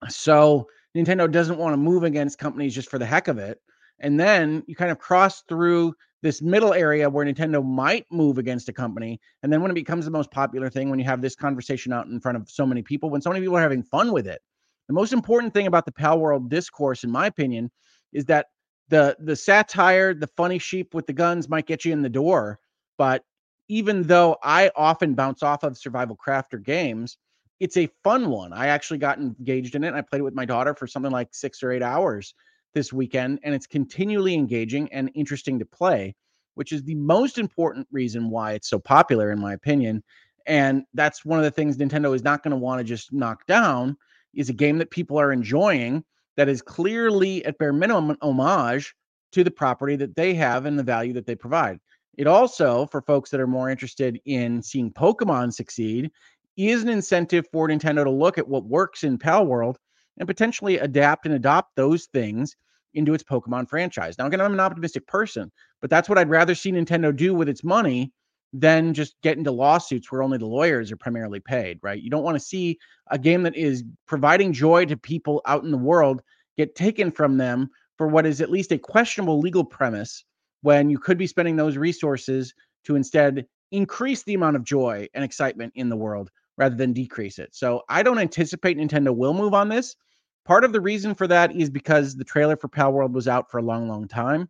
A: So Nintendo doesn't want to move against companies just for the heck of it. And then you kind of cross through this middle area where Nintendo might move against a company. And then when it becomes the most popular thing, when you have this conversation out in front of so many people, when so many people are having fun with it, the most important thing about the Palworld discourse, in my opinion, is that the the satire, the funny sheep with the guns might get you in the door. But even though I often bounce off of survival crafter games, it's a fun one. I actually got engaged in it. I played it with my daughter for something like six or eight hours this weekend, and it's continually engaging and interesting to play, which is the most important reason why it's so popular, in my opinion. And that's one of the things Nintendo is not going to want to just knock down is a game that people are enjoying that is clearly at bare minimum an homage to the property that they have and the value that they provide. It also, for folks that are more interested in seeing Pokemon succeed, is an incentive for Nintendo to look at what works in Palworld and potentially adapt and adopt those things into its Pokemon franchise. Now, again, I'm an optimistic person, but that's what I'd rather see Nintendo do with its money than just get into lawsuits where only the lawyers are primarily paid, right? You don't want to see a game that is providing joy to people out in the world get taken from them for what is at least a questionable legal premise when you could be spending those resources to instead increase the amount of joy and excitement in the world rather than decrease it. So I don't anticipate Nintendo will move on this. Part of the reason for that is because the trailer for Pal World was out for a long, long time.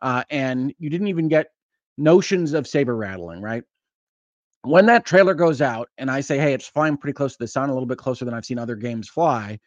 A: Uh, and you didn't even get notions of saber rattling, right? When that trailer goes out and I say, hey, it's flying pretty close to the sun, a little bit closer than I've seen other games fly,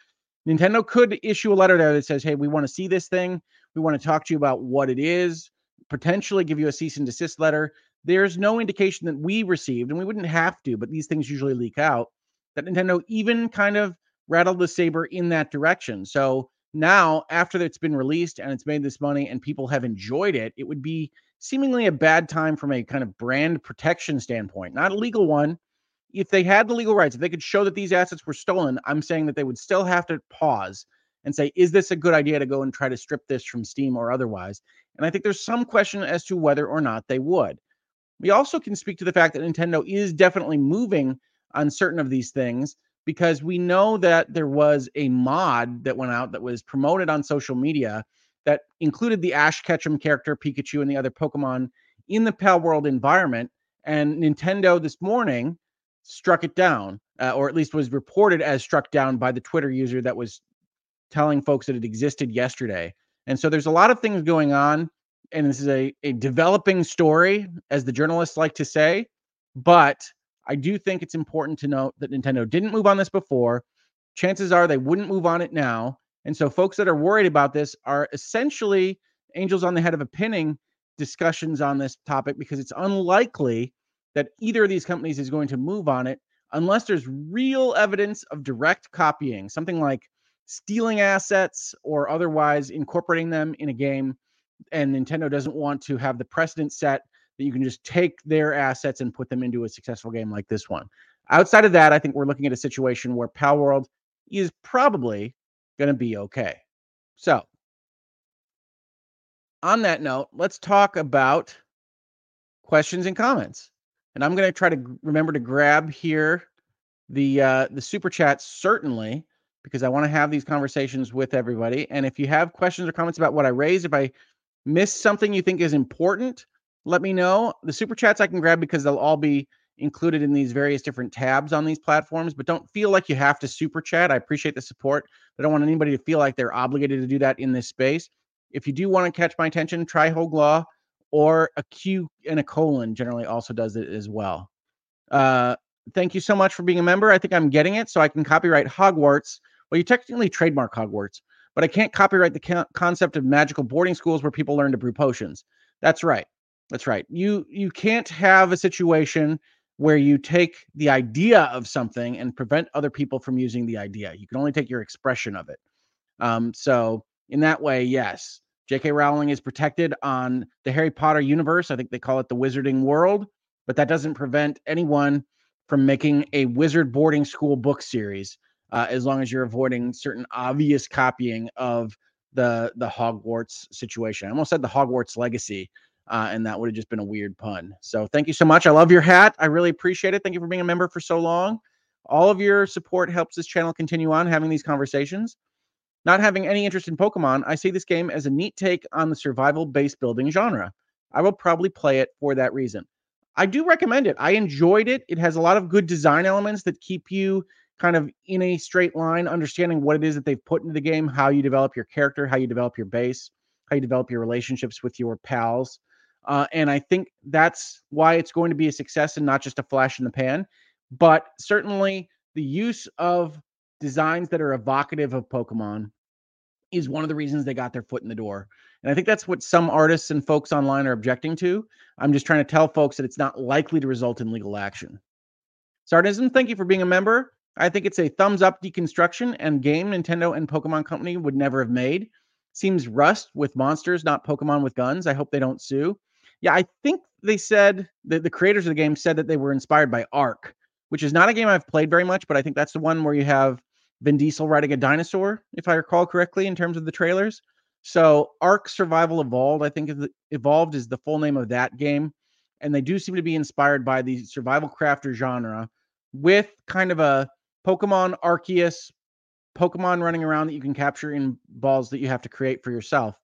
A: Nintendo could issue a letter there that says, hey, we want to see this thing. We want to talk to you about what it is, potentially give you a cease and desist letter. There's no indication that we received, and we wouldn't have to, but these things usually leak out, that Nintendo even kind of rattled the saber in that direction. So now, after it's been released and it's made this money and people have enjoyed it, it would be seemingly a bad time from a kind of brand protection standpoint, not a legal one. If they had the legal rights, if they could show that these assets were stolen, I'm saying that they would still have to pause and say, is this a good idea to go and try to strip this from Steam or otherwise? And I think there's some question as to whether or not they would. We also can speak to the fact that Nintendo is definitely moving on certain of these things because we know that there was a mod that went out that was promoted on social media that included the Ash Ketchum character, Pikachu, and the other Pokemon in the Pal World environment. And Nintendo this morning struck it down, uh, or at least was reported as struck down by the Twitter user that was telling folks that it existed yesterday. And so there's a lot of things going on. And this is a, a developing story, as the journalists like to say. But I do think it's important to note that Nintendo didn't move on this before. Chances are they wouldn't move on it now. And so folks that are worried about this are essentially angels on the head of a pinning discussions on this topic because it's unlikely that either of these companies is going to move on it unless there's real evidence of direct copying, something like stealing assets or otherwise incorporating them in a game. And Nintendo doesn't want to have the precedent set that you can just take their assets and put them into a successful game like this one. Outside of that, I think we're looking at a situation where Palworld is probably going to be okay. So, on that note, let's talk about questions and comments. And I'm going to try to remember to grab here the uh, the super chat certainly because I want to have these conversations with everybody. And if you have questions or comments about what I raised, if I missed something you think is important, let me know. The super chats I can grab because they'll all be included in these various different tabs on these platforms, but don't feel like you have to super chat. I appreciate the support. I don't want anybody to feel like they're obligated to do that in this space. If you do want to catch my attention, try Hoeglaw or a Q and a colon generally also does it as well. Uh, thank you so much for being a member. I think I'm getting it so I can copyright Hogwarts. Well, you technically trademark Hogwarts, but I can't copyright the concept of magical boarding schools where people learn to brew potions. That's right. That's right. You you can't have a situation where you take the idea of something and prevent other people from using the idea. You can only take your expression of it. Um, so in that way, yes, J.K. Rowling is protected on the Harry Potter universe. I think they call it the Wizarding World, but that doesn't prevent anyone from making a wizard boarding school book series, uh, as long as you're avoiding certain obvious copying of the the Hogwarts situation. I almost said the Hogwarts legacy, uh, and that would have just been a weird pun. So thank you so much. I love your hat. I really appreciate it. Thank you for being a member for so long. All of your support helps this channel continue on having these conversations. Not having any interest in Pokemon, I see this game as a neat take on the survival base building genre. I will probably play it for that reason. I do recommend it. I enjoyed it. It has a lot of good design elements that keep you kind of in a straight line, understanding what it is that they've put into the game, how you develop your character, how you develop your base, how you develop your relationships with your pals. Uh, and I think that's why it's going to be a success and not just a flash in the pan. But certainly the use of designs that are evocative of Pokemon is one of the reasons they got their foot in the door. And I think that's what some artists and folks online are objecting to. I'm just trying to tell folks that it's not likely to result in legal action. Sardism, thank you for being a member. I think it's a thumbs up deconstruction and game Nintendo and Pokemon Company would never have made. Seems rust with monsters, not Pokemon with guns. I hope they don't sue. Yeah, I think they said that the creators of the game said that they were inspired by Ark, which is not a game I've played very much, but I think that's the one where you have Vin Diesel riding a dinosaur, if I recall correctly, in terms of the trailers. So Ark Survival Evolved, I think Evolved is the full name of that game. And they do seem to be inspired by the survival crafter genre with kind of a Pokemon Arceus, Pokemon running around that you can capture in balls that you have to create for yourself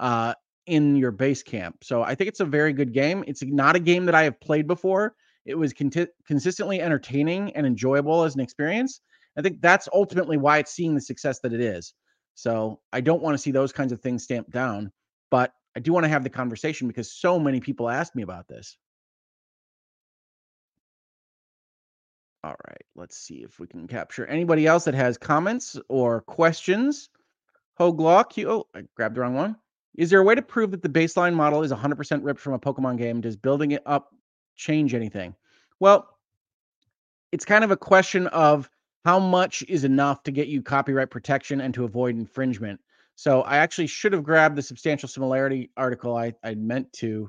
A: uh, in your base camp. So I think it's a very good game. It's not a game that I have played before. It was consistently entertaining and enjoyable as an experience. I think that's ultimately why it's seeing the success that it is. So I don't want to see those kinds of things stamped down, but I do want to have the conversation because so many people ask me about this. All right, let's see if we can capture anybody else that has comments or questions. Hoglock, you oh, I grabbed the wrong one. Is there a way to prove that the baseline model is 100% ripped from a Pokemon game? Does building it up change anything? Well, it's kind of a question of how much is enough to get you copyright protection and to avoid infringement. So I actually should have grabbed the substantial similarity article I, I meant to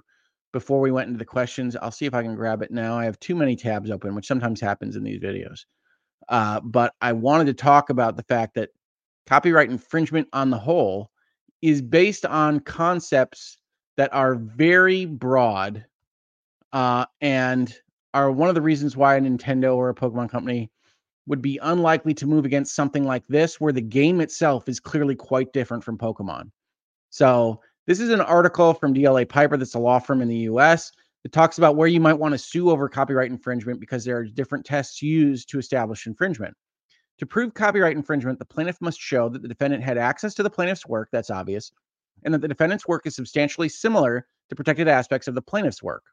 A: before we went into the questions. I'll see if I can grab it now. I have too many tabs open, which sometimes happens in these videos. Uh, but I wanted to talk about the fact that copyright infringement on the whole is based on concepts that are very broad uh, and are one of the reasons why a Nintendo or a Pokemon company would be unlikely to move against something like this, where the game itself is clearly quite different from Pokemon. So, this is an article from DLA Piper, that's a law firm in the US, that talks about where you might want to sue over copyright infringement because there are different tests used to establish infringement. To prove copyright infringement, the plaintiff must show that the defendant had access to the plaintiff's work, that's obvious, and that the defendant's work is substantially similar to protected aspects of the plaintiff's work.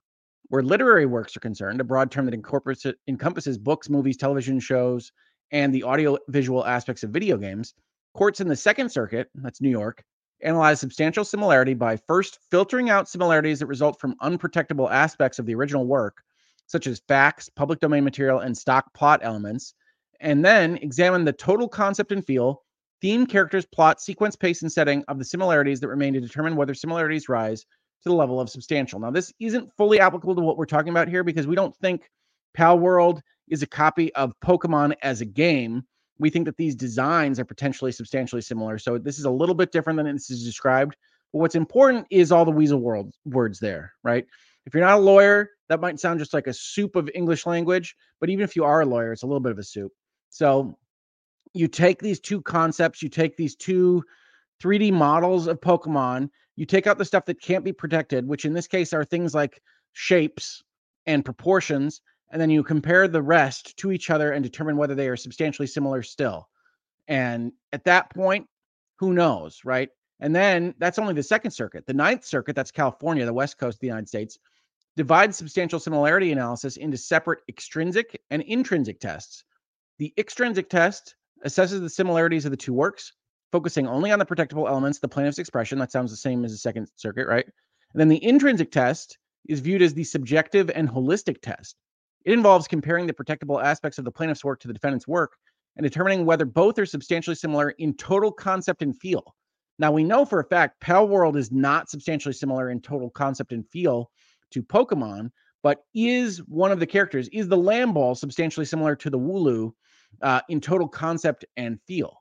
A: Where literary works are concerned, a broad term that incorporates encompasses books, movies, television shows, and the audio visual aspects of video games, courts in the Second Circuit, that's New York, analyze substantial similarity by first filtering out similarities that result from unprotectable aspects of the original work, such as facts, public domain material, and stock plot elements, and then examine the total concept and feel, theme, characters, plot, sequence, pace, and setting of the similarities that remain to determine whether similarities rise to the level of substantial. Now, this isn't fully applicable to what we're talking about here because we don't think Pal World is a copy of Pokemon as a game. We think that these designs are potentially substantially similar. So this is a little bit different than this is described. But what's important is all the weasel world words there, right? If you're not a lawyer, that might sound just like a soup of English language. But even if you are a lawyer, it's a little bit of a soup. So you take these two concepts, you take these two 3D models of Pokemon, you take out the stuff that can't be protected, which in this case are things like shapes and proportions, and then you compare the rest to each other and determine whether they are substantially similar still. And at that point, who knows, right? And then that's only the second circuit. The ninth circuit, that's California, the west coast of the United States, divides substantial similarity analysis into separate extrinsic and intrinsic tests. The extrinsic test assesses the similarities of the two works, focusing only on the protectable elements, the plaintiff's expression. That sounds the same as the second circuit, right? And then the intrinsic test is viewed as the subjective and holistic test. It involves comparing the protectable aspects of the plaintiff's work to the defendant's work and determining whether both are substantially similar in total concept and feel. Now, we know for a fact Pal World is not substantially similar in total concept and feel to Pokemon, but is one of the characters, is the Lamball substantially similar to the Wooloo uh, in total concept and feel?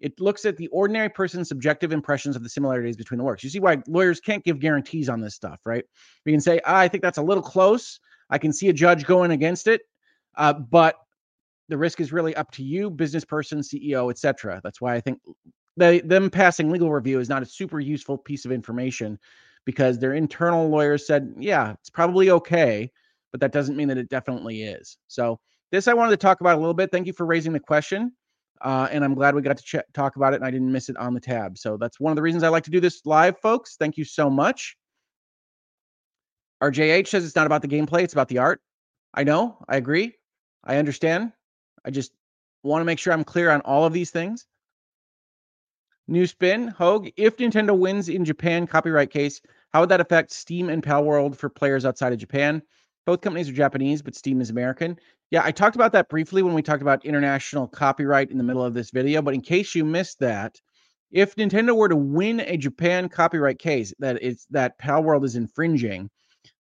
A: It looks at the ordinary person's subjective impressions of the similarities between the works. You see why lawyers can't give guarantees on this stuff, right? We can say, ah, I think that's a little close. I can see a judge going against it, uh, but the risk is really up to you, business person, CEO, etc. That's why I think they, them passing legal review is not a super useful piece of information because their internal lawyers said, yeah, it's probably okay, but that doesn't mean that it definitely is. So this I wanted to talk about a little bit. Thank you for raising the question. Uh, and I'm glad we got to ch- talk about it and I didn't miss it on the tab. So that's one of the reasons I like to do this live, folks. Thank you so much. RJH says it's not about the gameplay, it's about the art. I know, I agree. I understand. I just want to make sure I'm clear on all of these things. New spin, Hoeg. If Nintendo wins in Japan copyright case, how would that affect Steam and Pal World for players outside of Japan? Both companies are Japanese, but Steam is American. Yeah, I talked about that briefly when we talked about international copyright in the middle of this video. But in case you missed that, if Nintendo were to win a Japan copyright case that it's that Palworld is infringing,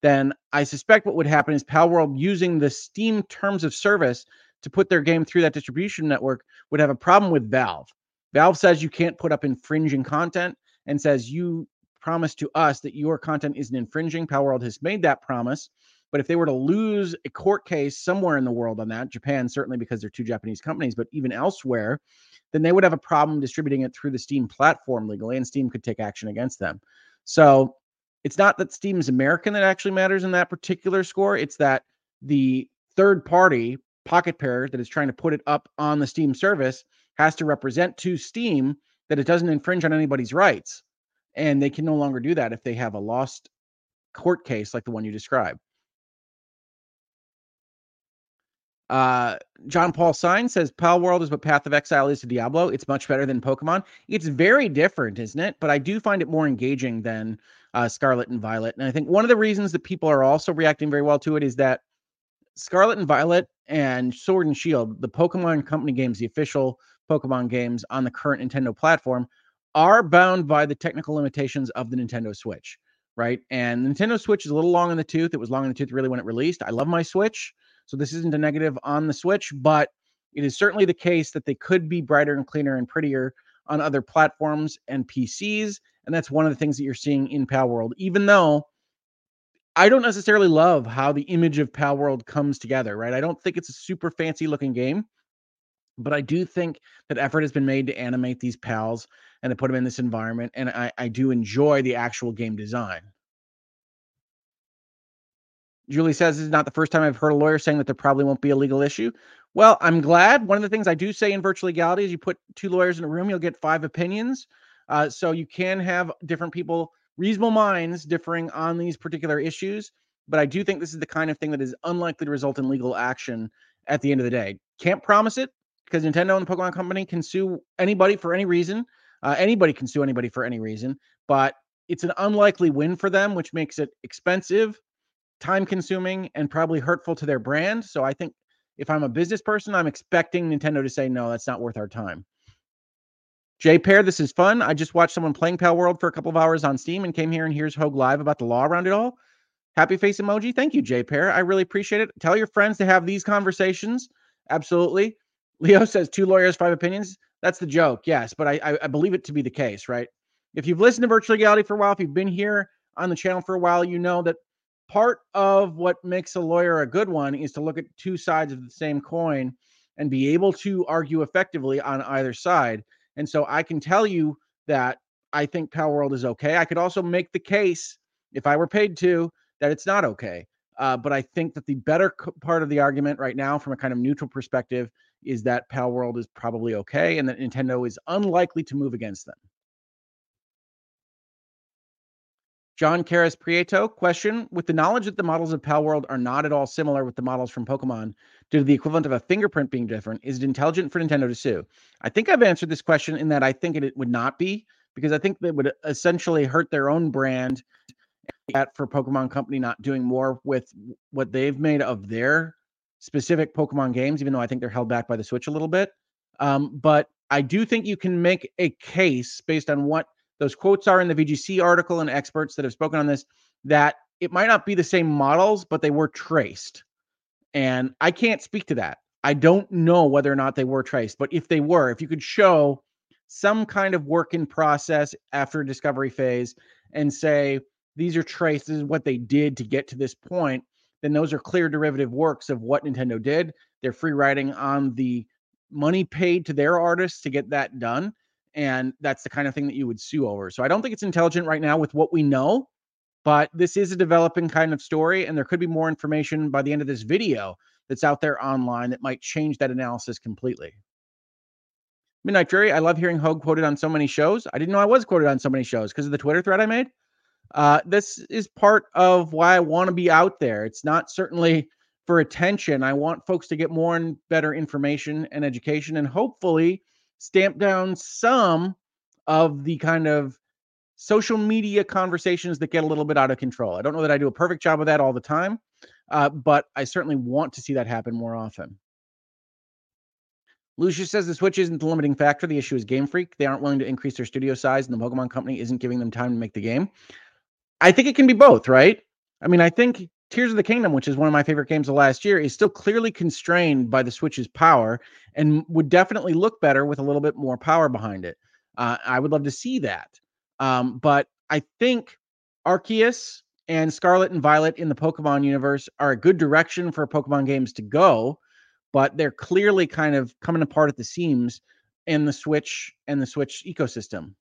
A: then I suspect what would happen is Palworld using the Steam terms of service to put their game through that distribution network would have a problem with Valve. Valve says you can't put up infringing content and says you promise to us that your content isn't infringing. Palworld has made that promise. But if they were to lose a court case somewhere in the world on that, Japan certainly because they're two Japanese companies, but even elsewhere, then they would have a problem distributing it through the Steam platform legally, and Steam could take action against them. So it's not that Steam is American that actually matters in that particular score. It's that the third party Pocket Pair that is trying to put it up on the Steam service has to represent to Steam that it doesn't infringe on anybody's rights. And they can no longer do that if they have a lost court case like the one you described. Uh, John Paul Sign says Palworld is what Path of Exile is to Diablo. It's much better than Pokemon. It's very different, isn't it? But I do find it more engaging than uh, Scarlet and Violet. And I think one of the reasons that people are also reacting very well to it is that Scarlet and Violet and Sword and Shield, the Pokemon Company games, the official Pokemon games on the current Nintendo platform, are bound by the technical limitations of the Nintendo Switch, right? And Nintendo Switch is a little long in the tooth. It was long in the tooth really when it released. I love my Switch. So this isn't a negative on the Switch, but it is certainly the case that they could be brighter and cleaner and prettier on other platforms and PCs. And that's one of the things that you're seeing in Pal World, even though I don't necessarily love how the image of Pal World comes together, right? I don't think it's a super fancy looking game, but I do think that effort has been made to animate these pals and to put them in this environment. And I, I do enjoy the actual game design. Julie says this is not the first time I've heard a lawyer saying that there probably won't be a legal issue. Well, I'm glad. One of the things I do say in virtual legality is you put two lawyers in a room, you'll get five opinions. Uh, so you can have different people, reasonable minds, differing on these particular issues. But I do think this is the kind of thing that is unlikely to result in legal action at the end of the day. Can't promise it because Nintendo and the Pokemon Company can sue anybody for any reason. Uh, anybody can sue anybody for any reason, but it's an unlikely win for them, which makes it expensive time consuming and probably hurtful to their brand. So I think if I'm a business person, I'm expecting Nintendo to say, no, that's not worth our time. Jay Pair, this is fun. I just watched someone playing Pal World for a couple of hours on Steam and came here and here's Hoeg Live about the law around it all. Happy face emoji. Thank you, Jay Pair. I really appreciate it. Tell your friends to have these conversations. Absolutely. Leo <laughs> says two lawyers, five opinions. That's the joke. Yes, but I, I, believe it to be the case, right? If you've listened to virtual legality for a while, if you've been here on the channel for a while, you know that part of what makes a lawyer a good one is to look at two sides of the same coin and be able to argue effectively on either side. And so I can tell you that I think Palworld is okay. I could also make the case, if I were paid to, that it's not okay. Uh, but I think that the better part of the argument right now, from a kind of neutral perspective, is that Palworld is probably okay and that Nintendo is unlikely to move against them. John Caras Prieto question With the knowledge that the models of Palworld are not at all similar with the models from Pokemon, due to the equivalent of a fingerprint being different, is it intelligent for Nintendo to sue? I think I've answered this question in that I think it, it would not be, because I think that would essentially hurt their own brand at for Pokemon Company not doing more with what they've made of their specific Pokemon games, even though I think they're held back by the Switch a little bit. Um, but I do think you can make a case based on what those quotes are in the VGC article and experts that have spoken on this that it might not be the same models, but they were traced. And I can't speak to that. I don't know whether or not they were traced, but if they were, if you could show some kind of work in process after discovery phase and say these are traced, this is what they did to get to this point, then those are clear derivative works of what Nintendo did. They're free writing on the money paid to their artists to get that done and that's the kind of thing that you would sue over. So I don't think it's intelligent right now with what we know, but this is a developing kind of story, and there could be more information by the end of this video that's out there online that might change that analysis completely. Midnight Fury, I love hearing Hoeg quoted on so many shows. I didn't know I was quoted on so many shows because of the Twitter thread I made. Uh, this is part of why I want to be out there. It's not certainly for attention. I want folks to get more and better information and education, and hopefully stamp down some of the kind of social media conversations that get a little bit out of control. I don't know that I do a perfect job of that all the time, uh, but I certainly want to see that happen more often. Lucius says the Switch isn't the limiting factor. The issue is Game Freak. They aren't willing to increase their studio size, and the Pokemon Company isn't giving them time to make the game. I think it can be both, right? I mean, I think Tears of the Kingdom, which is one of my favorite games of last year, is still clearly constrained by the Switch's power and would definitely look better with a little bit more power behind it. Uh, I would love to see that. Um, but I think Arceus and Scarlet and Violet in the Pokemon universe are a good direction for Pokemon games to go, but they're clearly kind of coming apart at the seams in the Switch and the Switch ecosystem.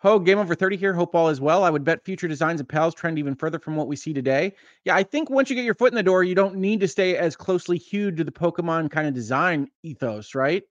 A: Ho, game over 30 here. Hope all is well. I would bet future designs of pals trend even further from what we see today. Yeah, I think once you get your foot in the door, you don't need to stay as closely hewed to the Pokemon kind of design ethos, right?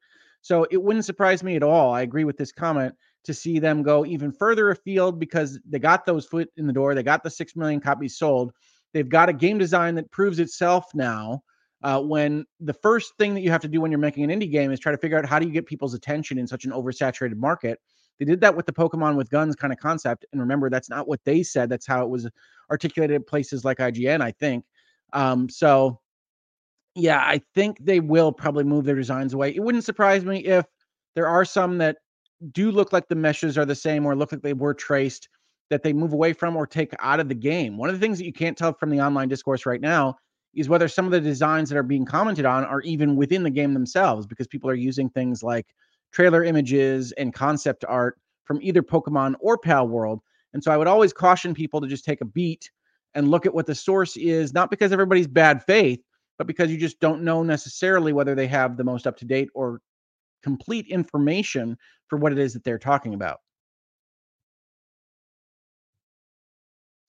A: So it wouldn't surprise me at all. I agree with this comment to see them go even further afield because they got those foot in the door. They got the 6 million copies sold. They've got a game design that proves itself now. Uh, when the first thing that you have to do when you're making an indie game is try to figure out how do you get people's attention in such an oversaturated market they did that with the Pokemon with guns kind of concept. And remember, that's not what they said. That's how it was articulated at places like IGN, I think. Um, so yeah, I think they will probably move their designs away. It wouldn't surprise me if there are some that do look like the meshes are the same or look like they were traced that they move away from or take out of the game. One of the things that you can't tell from the online discourse right now is whether some of the designs that are being commented on are even within the game themselves because people are using things like trailer images and concept art from either Pokemon or Pal World. And so I would always caution people to just take a beat and look at what the source is, not because everybody's bad faith, but because you just don't know necessarily whether they have the most up to date or complete information for what it is that they're talking about.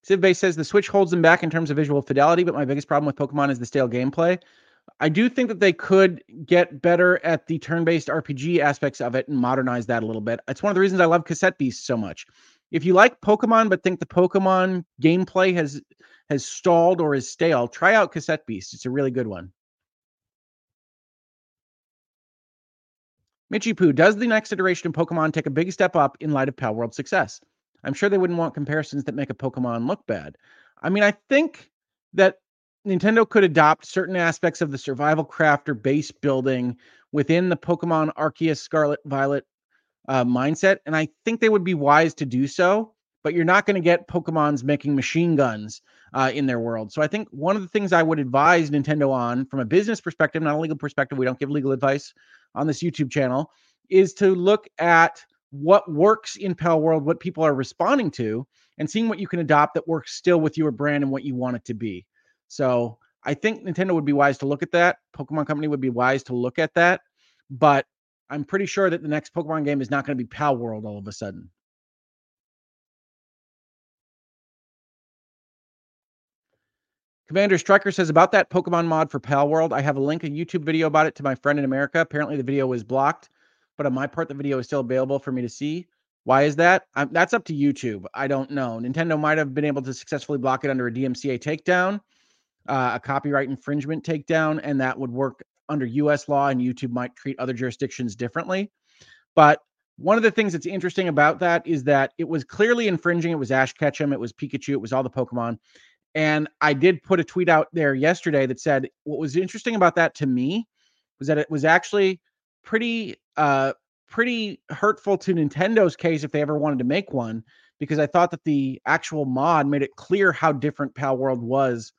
A: Sivbay says the Switch holds them back in terms of visual fidelity, but my biggest problem with Pokemon is the stale gameplay. I do think that they could get better at the turn-based RPG aspects of it and modernize that a little bit. It's one of the reasons I love Cassette Beast so much. If you like Pokemon but think the Pokemon gameplay has has stalled or is stale, try out Cassette Beast. It's a really good one. Mitchy Poo, does the next iteration of Pokemon take a big step up in light of Pal World success? I'm sure they wouldn't want comparisons that make a Pokemon look bad. I mean, I think that Nintendo could adopt certain aspects of the survival crafter base building within the Pokemon Arceus Scarlet Violet uh, mindset, and I think they would be wise to do so. But you're not going to get Pokemon's making machine guns uh, in their world. So I think one of the things I would advise Nintendo on, from a business perspective, not a legal perspective, we don't give legal advice on this YouTube channel, is to look at what works in Pal World, what people are responding to, and seeing what you can adopt that works still with your brand and what you want it to be. So I think Nintendo would be wise to look at that. Pokemon Company would be wise to look at that. But I'm pretty sure that the next Pokemon game is not going to be Pal World all of a sudden. Commander Striker says about that Pokemon mod for Pal World. I have a link, a YouTube video about it to my friend in America. Apparently, the video was blocked, but on my part, the video is still available for me to see. Why is that? I'm, that's up to YouTube. I don't know. Nintendo might have been able to successfully block it under a DMCA takedown uh, a copyright infringement takedown, and that would work under US law, and YouTube might treat other jurisdictions differently. But one of the things that's interesting about that is that it was clearly infringing. It was Ash Ketchum, it was Pikachu, it was all the Pokemon. And I did put a tweet out there yesterday that said what was interesting about that to me was that it was actually pretty uh pretty hurtful to Nintendo's case if they ever wanted to make one because I thought that the actual mod made it clear how different Pal World was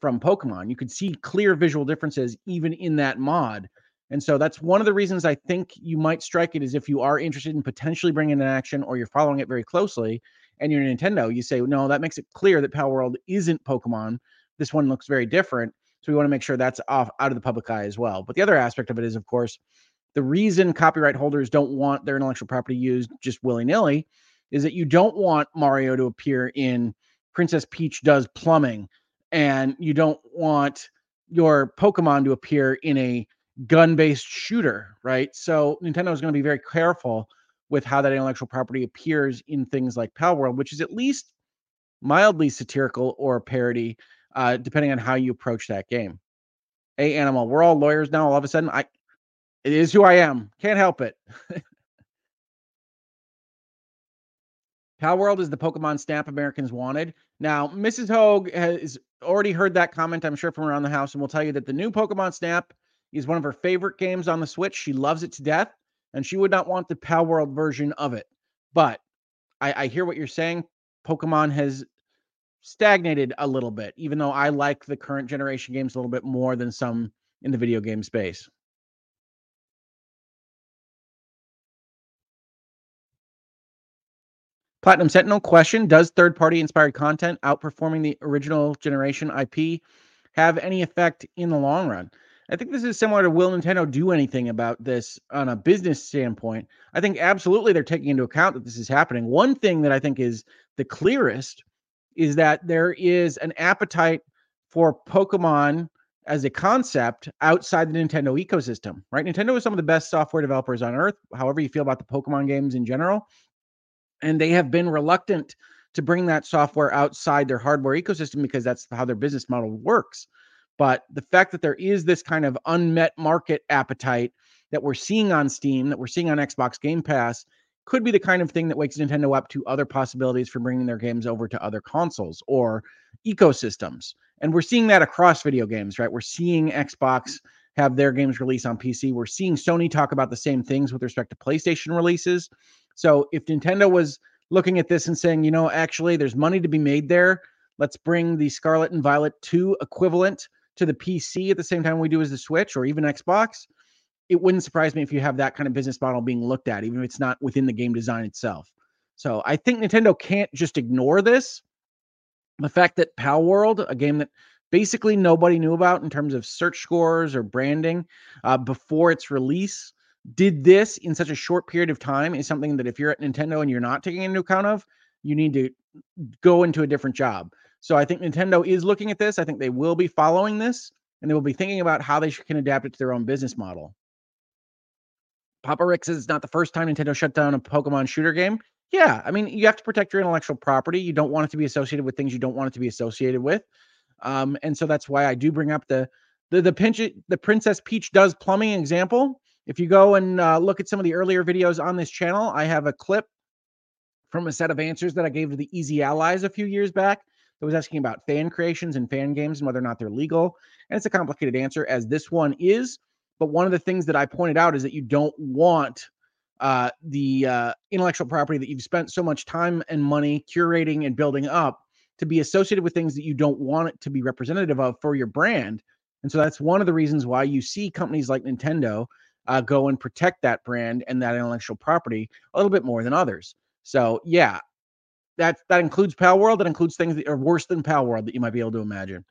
A: from Pokemon. You could see clear visual differences even in that mod. And so that's one of the reasons I think you might strike it is if you are interested in potentially bringing an action or you're following it very closely and you're Nintendo, you say, no, that makes it clear that Pal World isn't Pokemon. This one looks very different. So we want to make sure that's off out of the public eye as well. But the other aspect of it is, of course, the reason copyright holders don't want their intellectual property used just willy nilly is that you don't want Mario to appear in Princess Peach Does Plumbing and you don't want your Pokemon to appear in a gun based shooter, right? So Nintendo is going to be very careful with how that intellectual property appears in things like Pal World, which is at least mildly satirical or parody, uh, depending on how you approach that game. A animal, we're all lawyers now. All of a sudden, I it is who I am. Can't help it. <laughs> Pal World is the Pokemon stamp Americans wanted. Now, Mrs. Hoeg has already heard that comment, I'm sure, from around the house, and will tell you that the new Pokemon Snap is one of her favorite games on the Switch. She loves it to death, and she would not want the Palworld version of it. But I, I hear what you're saying. Pokemon has stagnated a little bit, even though I like the current generation games a little bit more than some in the video game space. Platinum Sentinel question Does third party inspired content outperforming the original generation IP have any effect in the long run? I think this is similar to will Nintendo do anything about this on a business standpoint? I think absolutely they're taking into account that this is happening. One thing that I think is the clearest is that there is an appetite for Pokemon as a concept outside the Nintendo ecosystem, right? Nintendo is some of the best software developers on earth, however you feel about the Pokemon games in general and they have been reluctant to bring that software outside their hardware ecosystem because that's how their business model works. But the fact that there is this kind of unmet market appetite that we're seeing on Steam, that we're seeing on Xbox Game Pass, could be the kind of thing that wakes Nintendo up to other possibilities for bringing their games over to other consoles or ecosystems. And we're seeing that across video games, right? We're seeing Xbox have their games release on PC. We're seeing Sony talk about the same things with respect to PlayStation releases. So if Nintendo was looking at this and saying, you know, actually there's money to be made there, let's bring the Scarlet and Violet 2 equivalent to the PC at the same time we do as the Switch or even Xbox, it wouldn't surprise me if you have that kind of business model being looked at, even if it's not within the game design itself. So I think Nintendo can't just ignore this. The fact that Pal World, a game that basically nobody knew about in terms of search scores or branding uh, before its release, did this in such a short period of time is something that if you're at Nintendo and you're not taking into account of, you need to go into a different job. So I think Nintendo is looking at this. I think they will be following this and they will be thinking about how they can adapt it to their own business model. Papa Rick says it's not the first time Nintendo shut down a Pokemon shooter game. Yeah, I mean, you have to protect your intellectual property. You don't want it to be associated with things you don't want it to be associated with. Um, and so that's why I do bring up the the the pinch the Princess Peach does plumbing example if you go and uh, look at some of the earlier videos on this channel, I have a clip from a set of answers that I gave to the Easy Allies a few years back that was asking about fan creations and fan games and whether or not they're legal. And it's a complicated answer, as this one is. But one of the things that I pointed out is that you don't want uh, the uh, intellectual property that you've spent so much time and money curating and building up to be associated with things that you don't want it to be representative of for your brand. And so that's one of the reasons why you see companies like Nintendo uh, go and protect that brand and that intellectual property a little bit more than others. So yeah, that that includes Pal World. That includes things that are worse than Pal World that you might be able to imagine.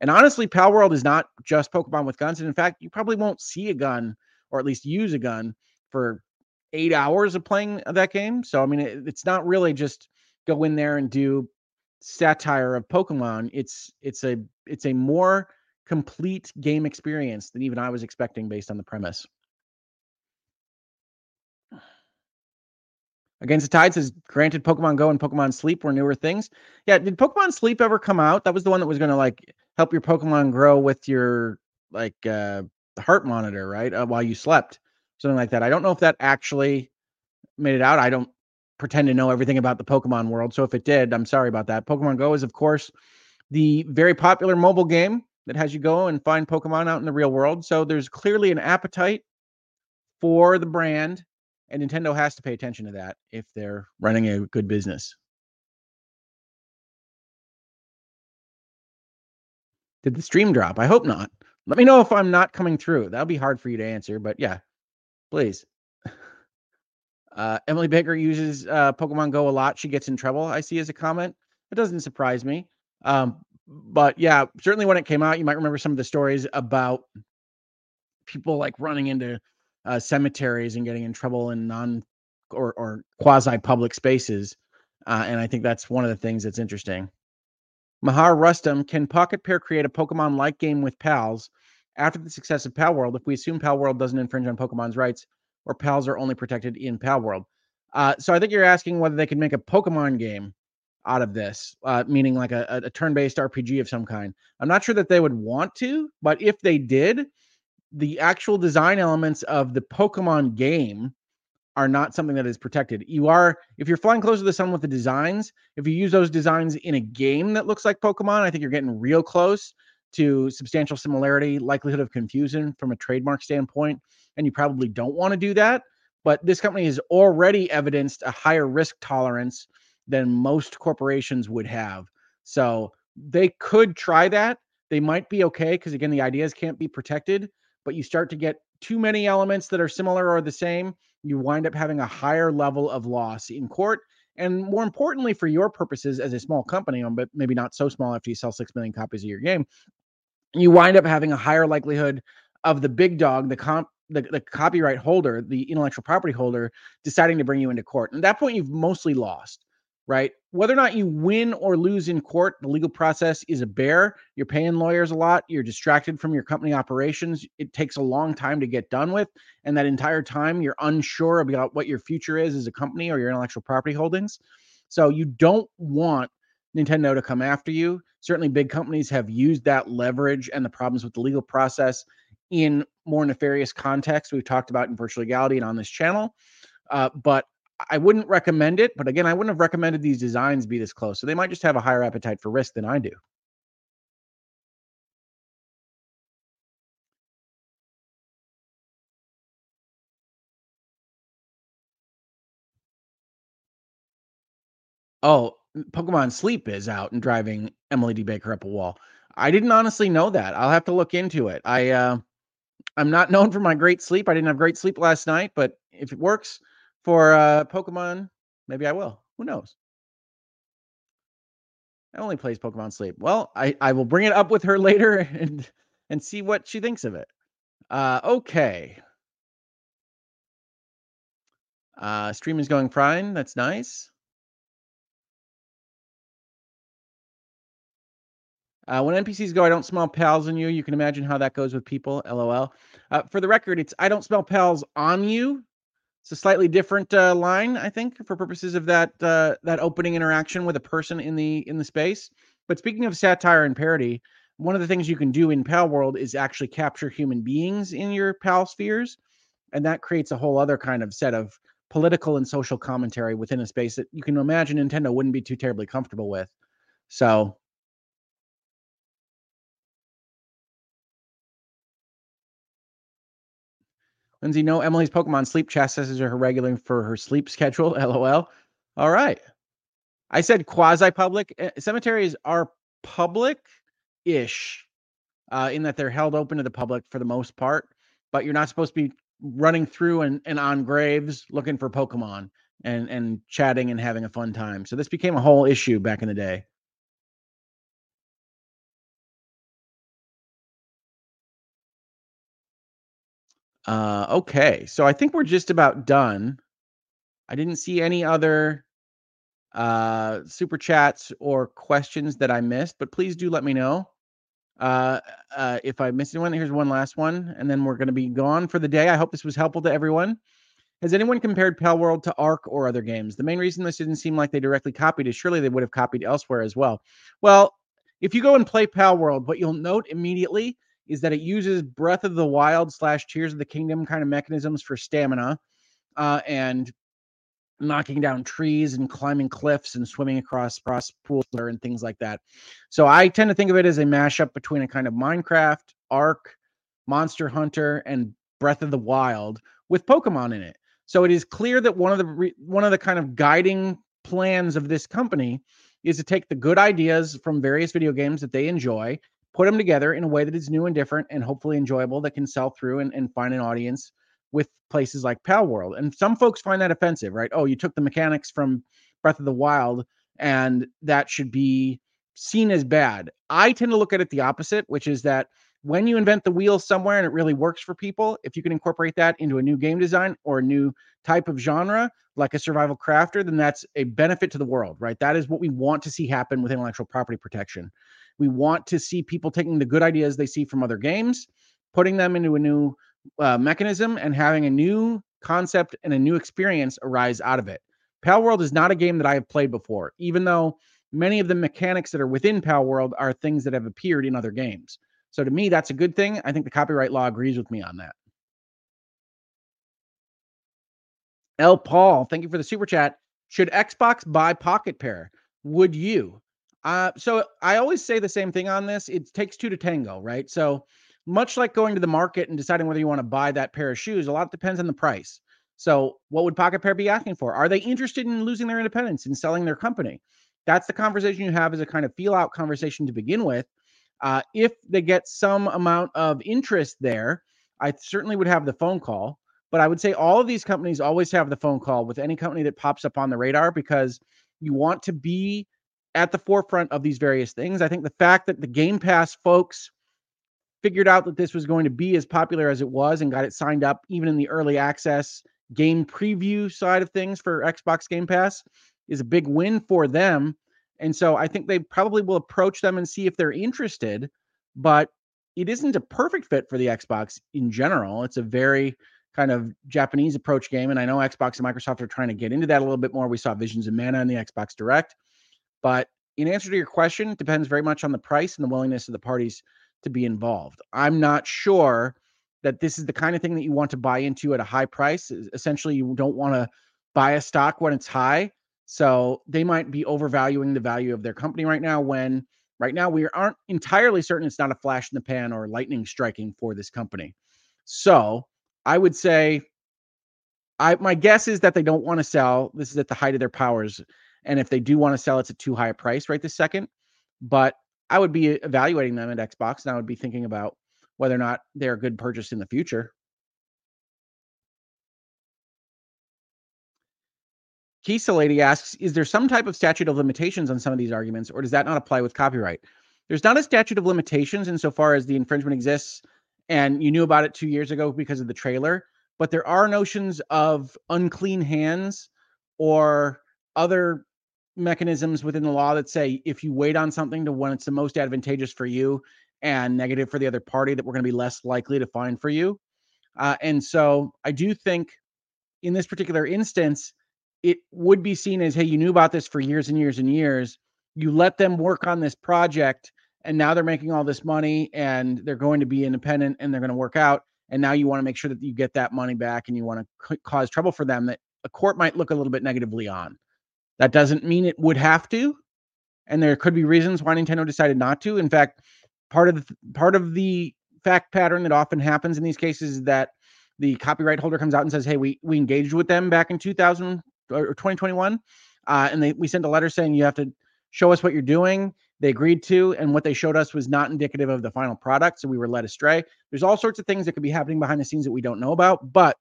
A: And honestly, Pal World is not just Pokemon with guns. And in fact, you probably won't see a gun or at least use a gun for eight hours of playing that game. So I mean, it, it's not really just go in there and do satire of Pokemon. It's it's a it's a more complete game experience than even I was expecting based on the premise. Against the Tide says, granted, Pokemon Go and Pokemon Sleep were newer things. Yeah, did Pokemon Sleep ever come out? That was the one that was going to like help your Pokemon grow with your like uh heart monitor, right? Uh, while you slept, something like that. I don't know if that actually made it out. I don't pretend to know everything about the Pokemon world. So if it did, I'm sorry about that. Pokemon Go is, of course, the very popular mobile game that has you go and find Pokemon out in the real world. So there's clearly an appetite for the brand and Nintendo has to pay attention to that if they're running a good business. Did the stream drop? I hope not. Let me know if I'm not coming through. That'll be hard for you to answer, but yeah, please. <laughs> Uh, Emily Baker uses uh, Pokemon Go a lot. She gets in trouble, I see as a comment. It doesn't surprise me. Um, but yeah, certainly when it came out, you might remember some of the stories about people like running into uh, cemeteries and getting in trouble in non or, or quasi public spaces. Uh, and I think that's one of the things that's interesting. Mahar Rustam, can Pocket Pair create a Pokemon like game with pals after the success of Pal World if we assume Pal World doesn't infringe on Pokemon's rights or pals are only protected in Palworld? Uh, so I think you're asking whether they could make a Pokemon game out of this, uh, meaning like a, a turn based RPG of some kind. I'm not sure that they would want to, but if they did, the actual design elements of the Pokemon game are not something that is protected. You are, if you're flying closer to the sun with the designs, if you use those designs in a game that looks like Pokemon, I think you're getting real close to substantial similarity, likelihood of confusion from a trademark standpoint. And you probably don't want to do that. But this company has already evidenced a higher risk tolerance than most corporations would have. So they could try that. They might be okay because, again, the ideas can't be protected, but you start to get too many elements that are similar or the same. You wind up having a higher level of loss in court. And more importantly, for your purposes as a small company, um, but maybe not so small after you sell 6 million copies of your game, you wind up having a higher likelihood of the big dog, the comp, the, the copyright holder, the intellectual property holder, deciding to bring you into court. And at that point, you've mostly lost, right? Whether or not you win or lose in court, the legal process is a bear. You're paying lawyers a lot. You're distracted from your company operations. It takes a long time to get done with. And that entire time, you're unsure about what your future is as a company or your intellectual property holdings. So you don't want Nintendo to come after you. Certainly, big companies have used that leverage and the problems with the legal process in more nefarious contexts we've talked about in virtual legality and on this channel. Uh, but I wouldn't recommend it. But again, I wouldn't have recommended these designs be this close. So they might just have a higher appetite for risk than I do. Oh, Pokemon Sleep is out and driving Emily D. Baker up a wall. I didn't honestly know that. I'll have to look into it. I uh, I'm not <laughs> known for my great sleep. I didn't have great sleep last night, but if it works for uh, Pokemon, maybe I will. Who knows? I only plays Pokemon Sleep. Well, I I will bring it up with her <laughs> later and and see what she thinks of it. Uh, okay. Uh, stream is going fine. That's nice. Uh, when NPCs go, I don't smell pals on you. You can imagine how that goes with people. LOL. Uh, for the record, it's I don't smell pals on you. It's a slightly different uh, line, I think, for purposes of that uh, that opening interaction with a person in the in the space. But speaking of satire and parody, one of the things you can do in Pal World is actually capture human beings in your Pal spheres, and that creates a whole other kind of set of political and social commentary within a space that you can imagine Nintendo wouldn't be too terribly comfortable with. So Lindsay, no, Emily's Pokemon sleep chastises her regularly for her sleep schedule. <laughs> LOL. All right. I said quasi public. Eh, cemeteries are public ish uh, in that they're held open to the public for the most part, but you're not supposed to be running through and, and on graves looking for Pokemon and, and chatting and having a fun time. So this became a whole issue back in the day. Uh, okay, so I think we're just about done. I didn't see any other uh, super chats or questions that I missed, but please do let me know uh, uh, if I missed anyone. Here's one last one, and then we're going to be gone for the day. I hope this was helpful to everyone. Has anyone compared Pal World to Ark or other games? The main reason this didn't seem like they directly copied is surely they would have copied elsewhere as well. Well, if you go and play Pal World, what you'll note immediately is that it uses Breath of the Wild slash Tears of the Kingdom kind of mechanisms for stamina uh, and knocking down trees and climbing cliffs and swimming across, across pools and things like that. So I tend to think of it as a mashup between a kind of Minecraft, Ark, Monster Hunter, and Breath of the Wild with Pokemon in it. So it is clear that one of the re- one of the kind of guiding plans of this company is to take the good ideas from various video games that they enjoy put them together in a way that is new and different and hopefully enjoyable that can sell through and, and find an audience with places like Pal World. And some folks find that offensive, right? Oh, you took the mechanics from Breath of the Wild and that should be seen as bad. I tend to look at it the opposite, which is that when you invent the wheel somewhere and it really works for people, if you can incorporate that into a new game design or a new type of genre, like a survival crafter, then that's a benefit to the world, right? That is what we want to see happen with intellectual property protection. We want to see people taking the good ideas they see from other games, putting them into a new uh, mechanism, and having a new concept and a new experience arise out of it. Pal World is not a game that I have played before, even though many of the mechanics that are within Pal World are things that have appeared in other games. So to me, that's a good thing. I think the copyright law agrees with me on that. L. Paul, thank you for the super chat. Should Xbox buy Pocket Pair? Would you? Uh, so I always say the same thing on this. It takes two to tango, right? So much like going to the market and deciding whether you want to buy that pair of shoes, a lot depends on the price. So what would Pocket Pair be asking for? Are they interested in losing their independence and selling their company? That's the conversation you have as a kind of feel out conversation to begin with. Uh, if they get some amount of interest there, I certainly would have the phone call. But I would say all of these companies always have the phone call with any company that pops up on the radar because you want to be at the forefront of these various things. I think the fact that the Game Pass folks figured out that this was going to be as popular as it was and got it signed up even in the early access game preview side of things for Xbox Game Pass is a big win for them. And so I think they probably will approach them and see if they're interested, but it isn't a perfect fit for the Xbox in general. It's a very kind of Japanese approach game. And I know Xbox and Microsoft are trying to get into that a little bit more. We saw Visions of Mana in the Xbox Direct. But in answer to your question, it depends very much on the price and the willingness of the parties to be involved. I'm not sure that this is the kind of thing that you want to buy into at a high price. Essentially, you don't want to buy a stock when it's high. So they might be overvaluing the value of their company right now when right now we aren't entirely certain it's not a flash in the pan or lightning striking for this company. So I would say I my guess is that they don't want to sell. This is at the height of their powers. And if they do want to sell, it's at too high a price right this second. But I would be evaluating them at Xbox and I would be thinking about whether or not they're a good purchase in the future. Kisa Lady asks, is there some type of statute of limitations on some of these arguments, or does that not apply with copyright? There's not a statute of limitations insofar as the infringement exists and you knew about it two years ago because of the trailer, but there are notions of unclean hands or other mechanisms within the law that say if you wait on something to when it's the most advantageous for you and negative for the other party, that we're going to be less likely to find for you. Uh, and so I do think in this particular instance, it would be seen as hey, you knew about this for years and years and years. You let them work on this project, and now they're making all this money and they're going to be independent and they're going to work out. And now you want to make sure that you get that money back and you want to c- cause trouble for them that a court might look a little bit negatively on. That doesn't mean it would have to, and there could be reasons why Nintendo decided not to. In fact, part of the part of the fact pattern that often happens in these cases is that the copyright holder comes out and says, "Hey, we we engaged with them back in 2000 or 2021, uh, and they we sent a letter saying you have to show us what you're doing." They agreed to, and what they showed us was not indicative of the final product, so we were led astray. There's all sorts of things that could be happening behind the scenes that we don't know about, but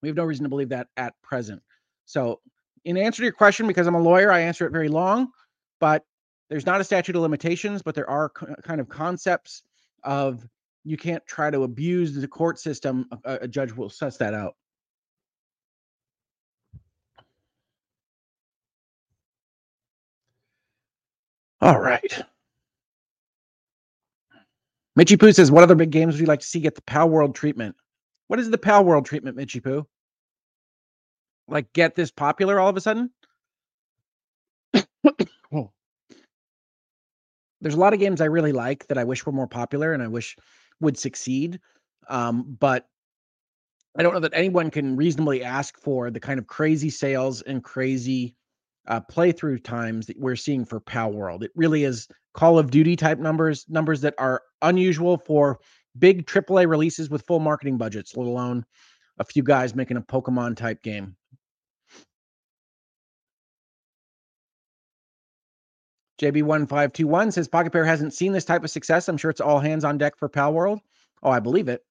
A: we have no reason to believe that at present. So in answer to your question, because I'm a lawyer, I answer it very long, but there's not a statute of limitations, but there are kind of concepts of you can't try to abuse the court system. A, a judge will suss that out. All right. Mitchy Poo says, What other big games would you like to see get the Palworld treatment? What is the Palworld treatment, Mitchy Poo? Like get this popular all of a sudden? oh. There's a lot of games I really like that I wish were more popular and I wish would succeed. Um, but I don't know that anyone can reasonably ask for the kind of crazy sales and crazy uh, playthrough times that we're seeing for Pal World. It really is Call of Duty type numbers, numbers that are unusual for big AAA releases with full marketing budgets, let alone a few guys making a Pokemon type game. JB1521 says Pocket Pair hasn't seen this type of success. I'm sure it's all hands on deck for Palworld. Oh, I believe it.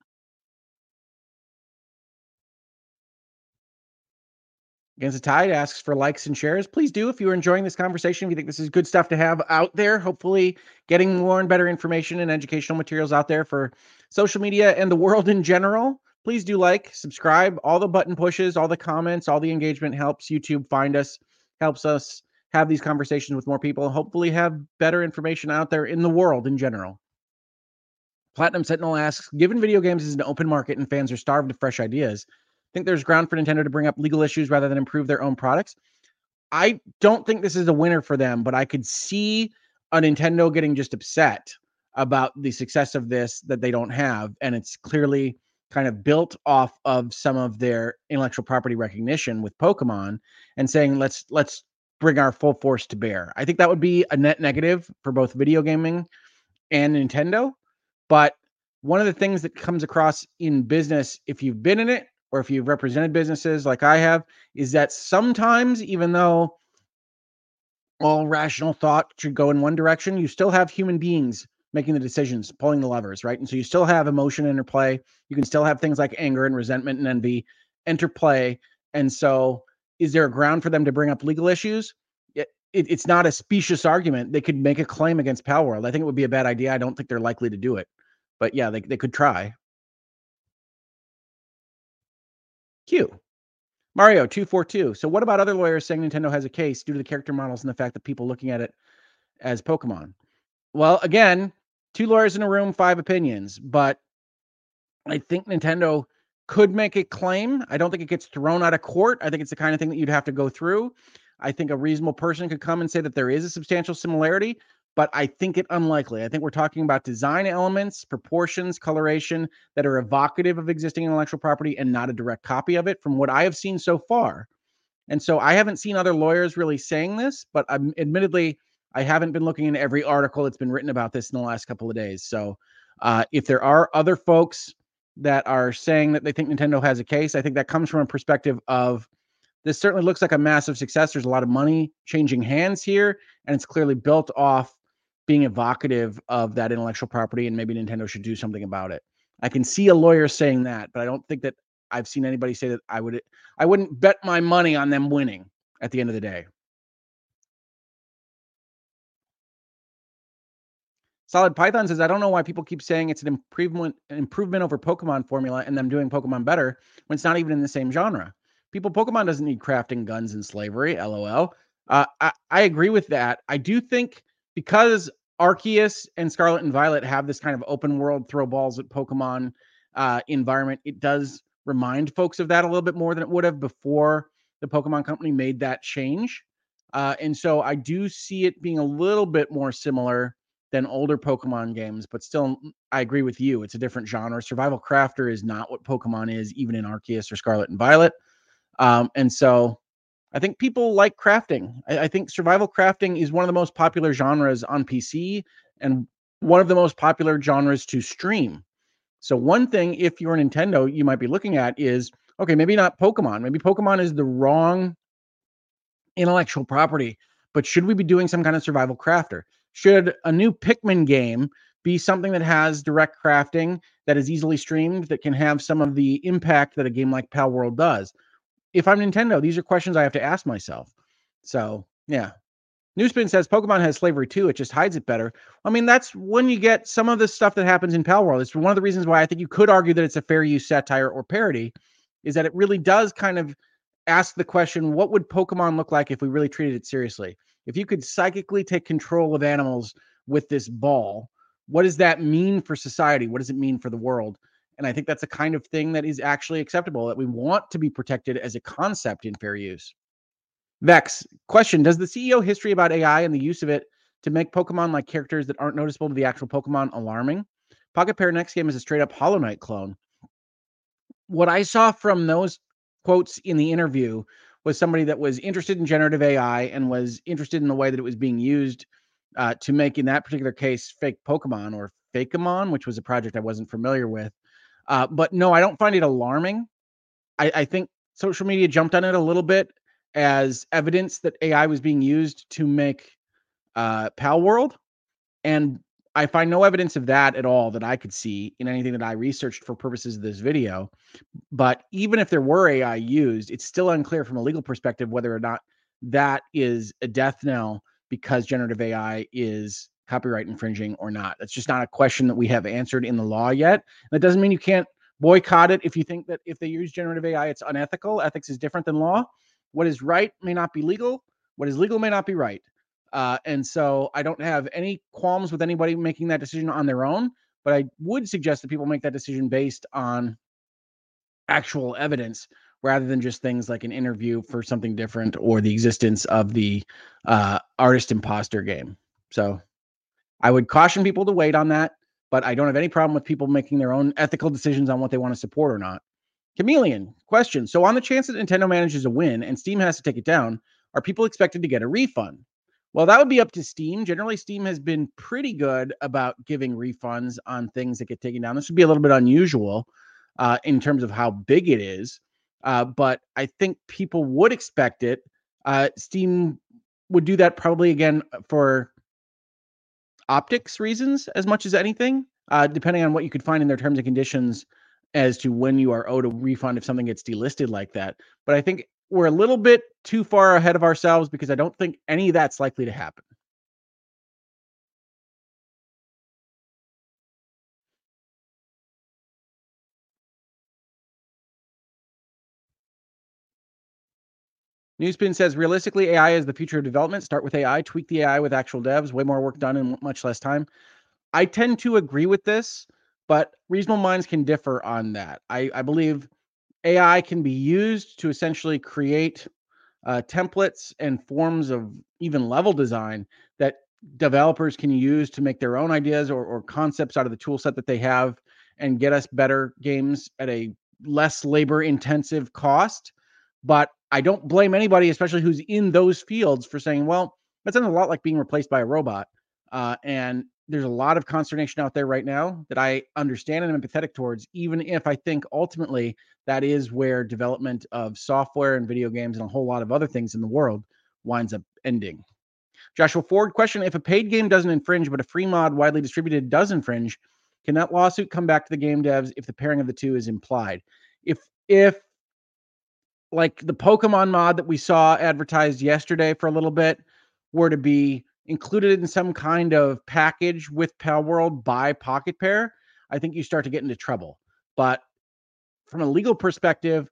A: Against the Tide asks for likes and shares. Please do if you're enjoying this conversation. If you think this is good stuff to have out there, hopefully getting more and better information and educational materials out there for social media and the world in general. Please do like, subscribe. All the button pushes, all the comments, all the engagement helps YouTube find us, helps us have these conversations with more people, and hopefully have better information out there in the world in general. Platinum Sentinel asks, given video games is an open market and fans are starved of fresh ideas, think there's ground for Nintendo to bring up legal issues rather than improve their own products. I don't think this is a winner for them, but I could see a Nintendo getting just upset about the success of this that they don't have. And it's clearly kind of built off of some of their intellectual property recognition with Pokemon and saying let's let's bring our full force to bear. I think that would be a net negative for both video gaming and Nintendo. But one of the things that comes across in business, if you've been in it or if you've represented businesses like I have, is that sometimes, even though all rational thought should go in one direction, you still have human beings making the decisions, pulling the levers, right? And so you still have emotion interplay. You can still have things like anger and resentment and envy interplay. And so, is there a ground for them to bring up legal issues? It, it, it's not a specious argument. They could make a claim against Palworld. I think it would be a bad idea. I don't think they're likely to do it, but yeah, they, they could try. Q. Mario 242. So, what about other lawyers saying Nintendo has a case due to the character models and the fact that people looking at it as Pokemon? Well, again, two lawyers in a room, five opinions. But I think Nintendo could make a claim. I don't think it gets thrown out of court. I think it's the kind of thing that you'd have to go through. I think a reasonable person could come and say that there is a substantial similarity, but I think it unlikely. I think we're talking about design elements, proportions, coloration that are evocative of existing intellectual property and not a direct copy of it from what I have seen so far. And so I haven't seen other lawyers really saying this, but I'm admittedly I haven't been looking in every article that's been written about this in the last couple of days. So uh, if there are other folks that are saying that they think Nintendo has a case, I think that comes from a perspective of this certainly looks like a massive success. There's a lot of money changing hands here, and it's clearly built off being evocative of that intellectual property, and maybe Nintendo should do something about it. I can see a lawyer saying that, but I don't think that I've seen anybody say that I would I wouldn't bet my money on them winning at the end of the day. Solid Python says, I don't know why people keep saying it's an improvement improvement over Pokemon formula and them doing Pokemon better when it's not even in the same genre. People, Pokemon doesn't need crafting guns and slavery. LOL. Uh, I, I agree with that. I do think because Arceus and Scarlet and Violet have this kind of open world throw balls at Pokemon uh, environment, it does remind folks of that a little bit more than it would have before the Pokemon Company made that change. Uh, and so I do see it being a little bit more similar than older Pokemon games, but still, I agree with you. It's a different genre. Survival Crafter is not what Pokemon is, even in Arceus or Scarlet and Violet. Um, and so I think people like crafting. I, I, think survival crafting is one of the most popular genres on PC and one of the most popular genres to stream. So, one thing, if you're Nintendo, you might be looking at is okay, maybe not Pokemon. Maybe Pokemon is the wrong intellectual property, but should we be doing some kind of survival crafter? Should a new Pikmin game be something that has direct crafting that is easily streamed that can have some of the impact that a game like Palworld does? If I'm Nintendo, these are questions I have to ask myself. So, yeah. Newspin says Pokemon has slavery too. It just hides it better. I mean, that's when you get some of the stuff that happens in Palworld. It's one of the reasons why I think you could argue that it's a fair use satire or parody, is that it really does kind of ask the question what would Pokemon look like if we really treated it seriously? If you could psychically take control of animals with this ball, what does that mean for society? What does it mean for the world? And I think that's a kind of thing that is actually acceptable that we want to be protected as a concept in fair use. Vex, question Does the CEO history about AI and the use of it to make Pokemon like characters that aren't noticeable to the actual Pokemon alarming? Pocket Pair next game is a straight up Hollow Knight clone. What I saw from those quotes in the interview was somebody that was interested in generative AI and was interested in the way that it was being used uh, to make, in that particular case, fake Pokemon or Fakemon, which was a project I wasn't familiar with. Uh, but no, I don't find it alarming. I, I think social media jumped on it a little bit as evidence that AI was being used to make uh, Palworld. And I find no evidence of that at all that I could see in anything that I researched for purposes of this video. But even if there were AI used, it's still unclear from a legal perspective whether or not that is a death knell because generative AI is copyright infringing or not. That's just not a question that we have answered in the law yet. That doesn't mean you can't boycott it if you think that if they use generative AI, it's unethical. Ethics is different than law. What is right may not be legal. What is legal may not be right. Uh, and so I don't have any qualms with anybody making that decision on their own, but I would suggest that people make that decision based on actual evidence rather than just things like an interview for something different or the existence of the uh, artist imposter game. So I would caution people to wait on that. but I don't have any problem with people making their own ethical decisions on what they want to support or not. Chameleon question. So, on the chance that Nintendo manages a win and Steam has to take it down, are people expected to get a refund? Well, that would be up to Steam. Generally, Steam has been pretty good about giving refunds on things that get taken down. This would be a little bit unusual uh, in terms of how big it is, uh, but I think people would expect it. Uh, Steam would do that probably again for optics reasons as much as anything, uh, depending on what you could find in their terms and conditions as to when you are owed a refund if something gets delisted like that. But I think we're a little bit too far ahead of ourselves because I don't think any of that's likely to happen. Newspin says realistically, AI is the future of development. Start with AI, tweak the AI with actual devs, way more work done in much less time. I tend to agree with this, but reasonable minds can differ on that. I, I believe AI can be used to essentially create uh, templates and forms of even level design that developers can use to make their own ideas or, or concepts out of the tool set that they have and get us better games at a less labor intensive cost. But I don't blame anybody, especially who's in those fields, for saying, well, that sounds a lot like being replaced by a robot. Uh, and there's a lot of consternation out there right now that I understand and I'm empathetic towards, even if I think ultimately that is where development of software and video games and a whole lot of other things in the world winds up ending. Joshua Ford question If a paid game doesn't infringe, but a free mod widely distributed does infringe, can that lawsuit come back to the game devs if the pairing of the two is implied? If, if, like the Pokemon mod that we saw advertised yesterday for a little bit were to be included in some kind of package with Palworld by Pocket Pair, I think you start to get into trouble. But from a legal perspective,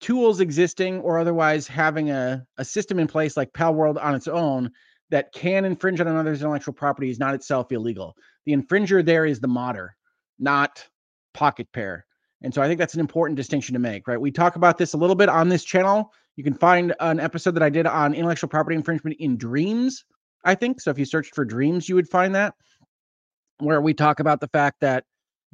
A: tools existing or otherwise having a, a system in place like Palworld on its own that can infringe on another's intellectual property is not itself illegal. The infringer there is the modder, not Pocket Pair. And so I think that's an important distinction to make, right? We talk about this a little bit on this channel. You can find an episode that I did on intellectual property infringement in dreams I think. So if you searched for dreams, you would find that where we talk about the fact that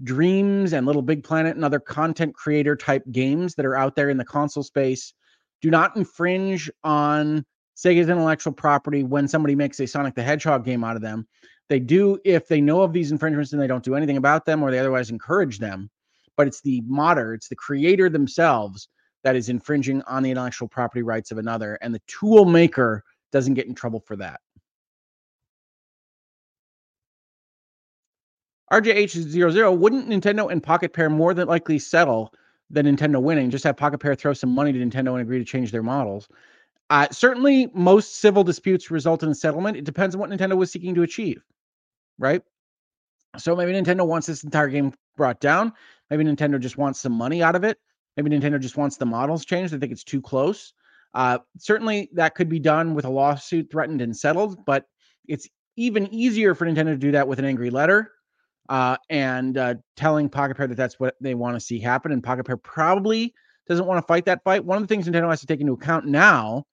A: dreams and little big planet and other content creator type games that are out there in the console space do not infringe on Sega's intellectual property when somebody makes a Sonic the Hedgehog game out of them. They do if they know of these infringements and they don't do anything about them or they otherwise encourage them. But it's the modder, it's the creator themselves that is infringing on the intellectual property rights of another. And the tool maker doesn't get in trouble for that. RJH00, wouldn't Nintendo and Pocket Pair more than likely settle than Nintendo winning? Just have Pocket Pair throw some money to Nintendo and agree to change their models. Uh, certainly, most civil disputes result in a settlement. It depends on what Nintendo was seeking to achieve, right? So maybe Nintendo wants this entire game brought down. Maybe Nintendo just wants some money out of it. Maybe Nintendo just wants the models changed. They think it's too close. Uh, certainly, that could be done with a lawsuit threatened and settled, but it's even easier for Nintendo to do that with an angry letter uh, and uh, telling Pocket Pair that that's what they want to see happen. And Pocket Pair probably doesn't want to fight that fight. One of the things Nintendo has to take into account now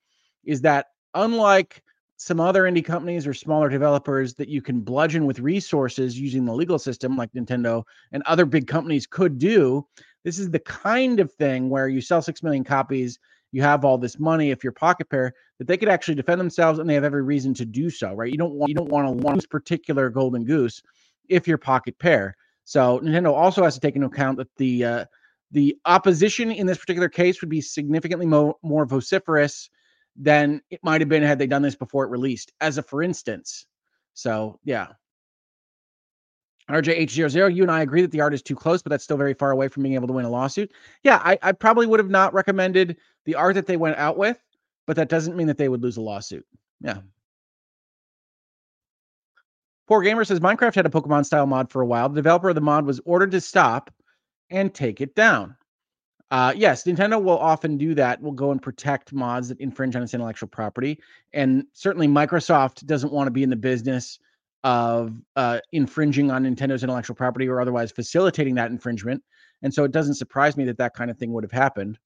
A: is that unlike some other indie companies or smaller developers that you can bludgeon with resources using the legal system like Nintendo and other big companies could do, this is the kind of thing where you sell 6 million copies, you have all this money if you're pocket pair that they could actually defend themselves and they have every reason to do so, right? You don't want you don't want to lose particular golden goose if you're pocket pair. So Nintendo also has to take into account that the uh, the opposition in this particular case would be significantly mo- more vociferous than it might have been had they done this before it released, as a for instance. So yeah. RJH00, you and I agree that the art is too close, but that's still very far away from being able to win a lawsuit. Yeah, I, I probably would have not recommended the art that they went out with, but that doesn't mean that they would lose a lawsuit. Yeah. Poor Gamer says Minecraft had a Pokemon style mod for a while. The developer of the mod was ordered to stop and take it down. Uh, yes, Nintendo will often do that. Will go and protect mods that infringe on its intellectual property, and certainly Microsoft doesn't want to be in the business of uh, infringing on Nintendo's intellectual property or otherwise facilitating that infringement. And so it doesn't surprise me that that kind of thing would have happened.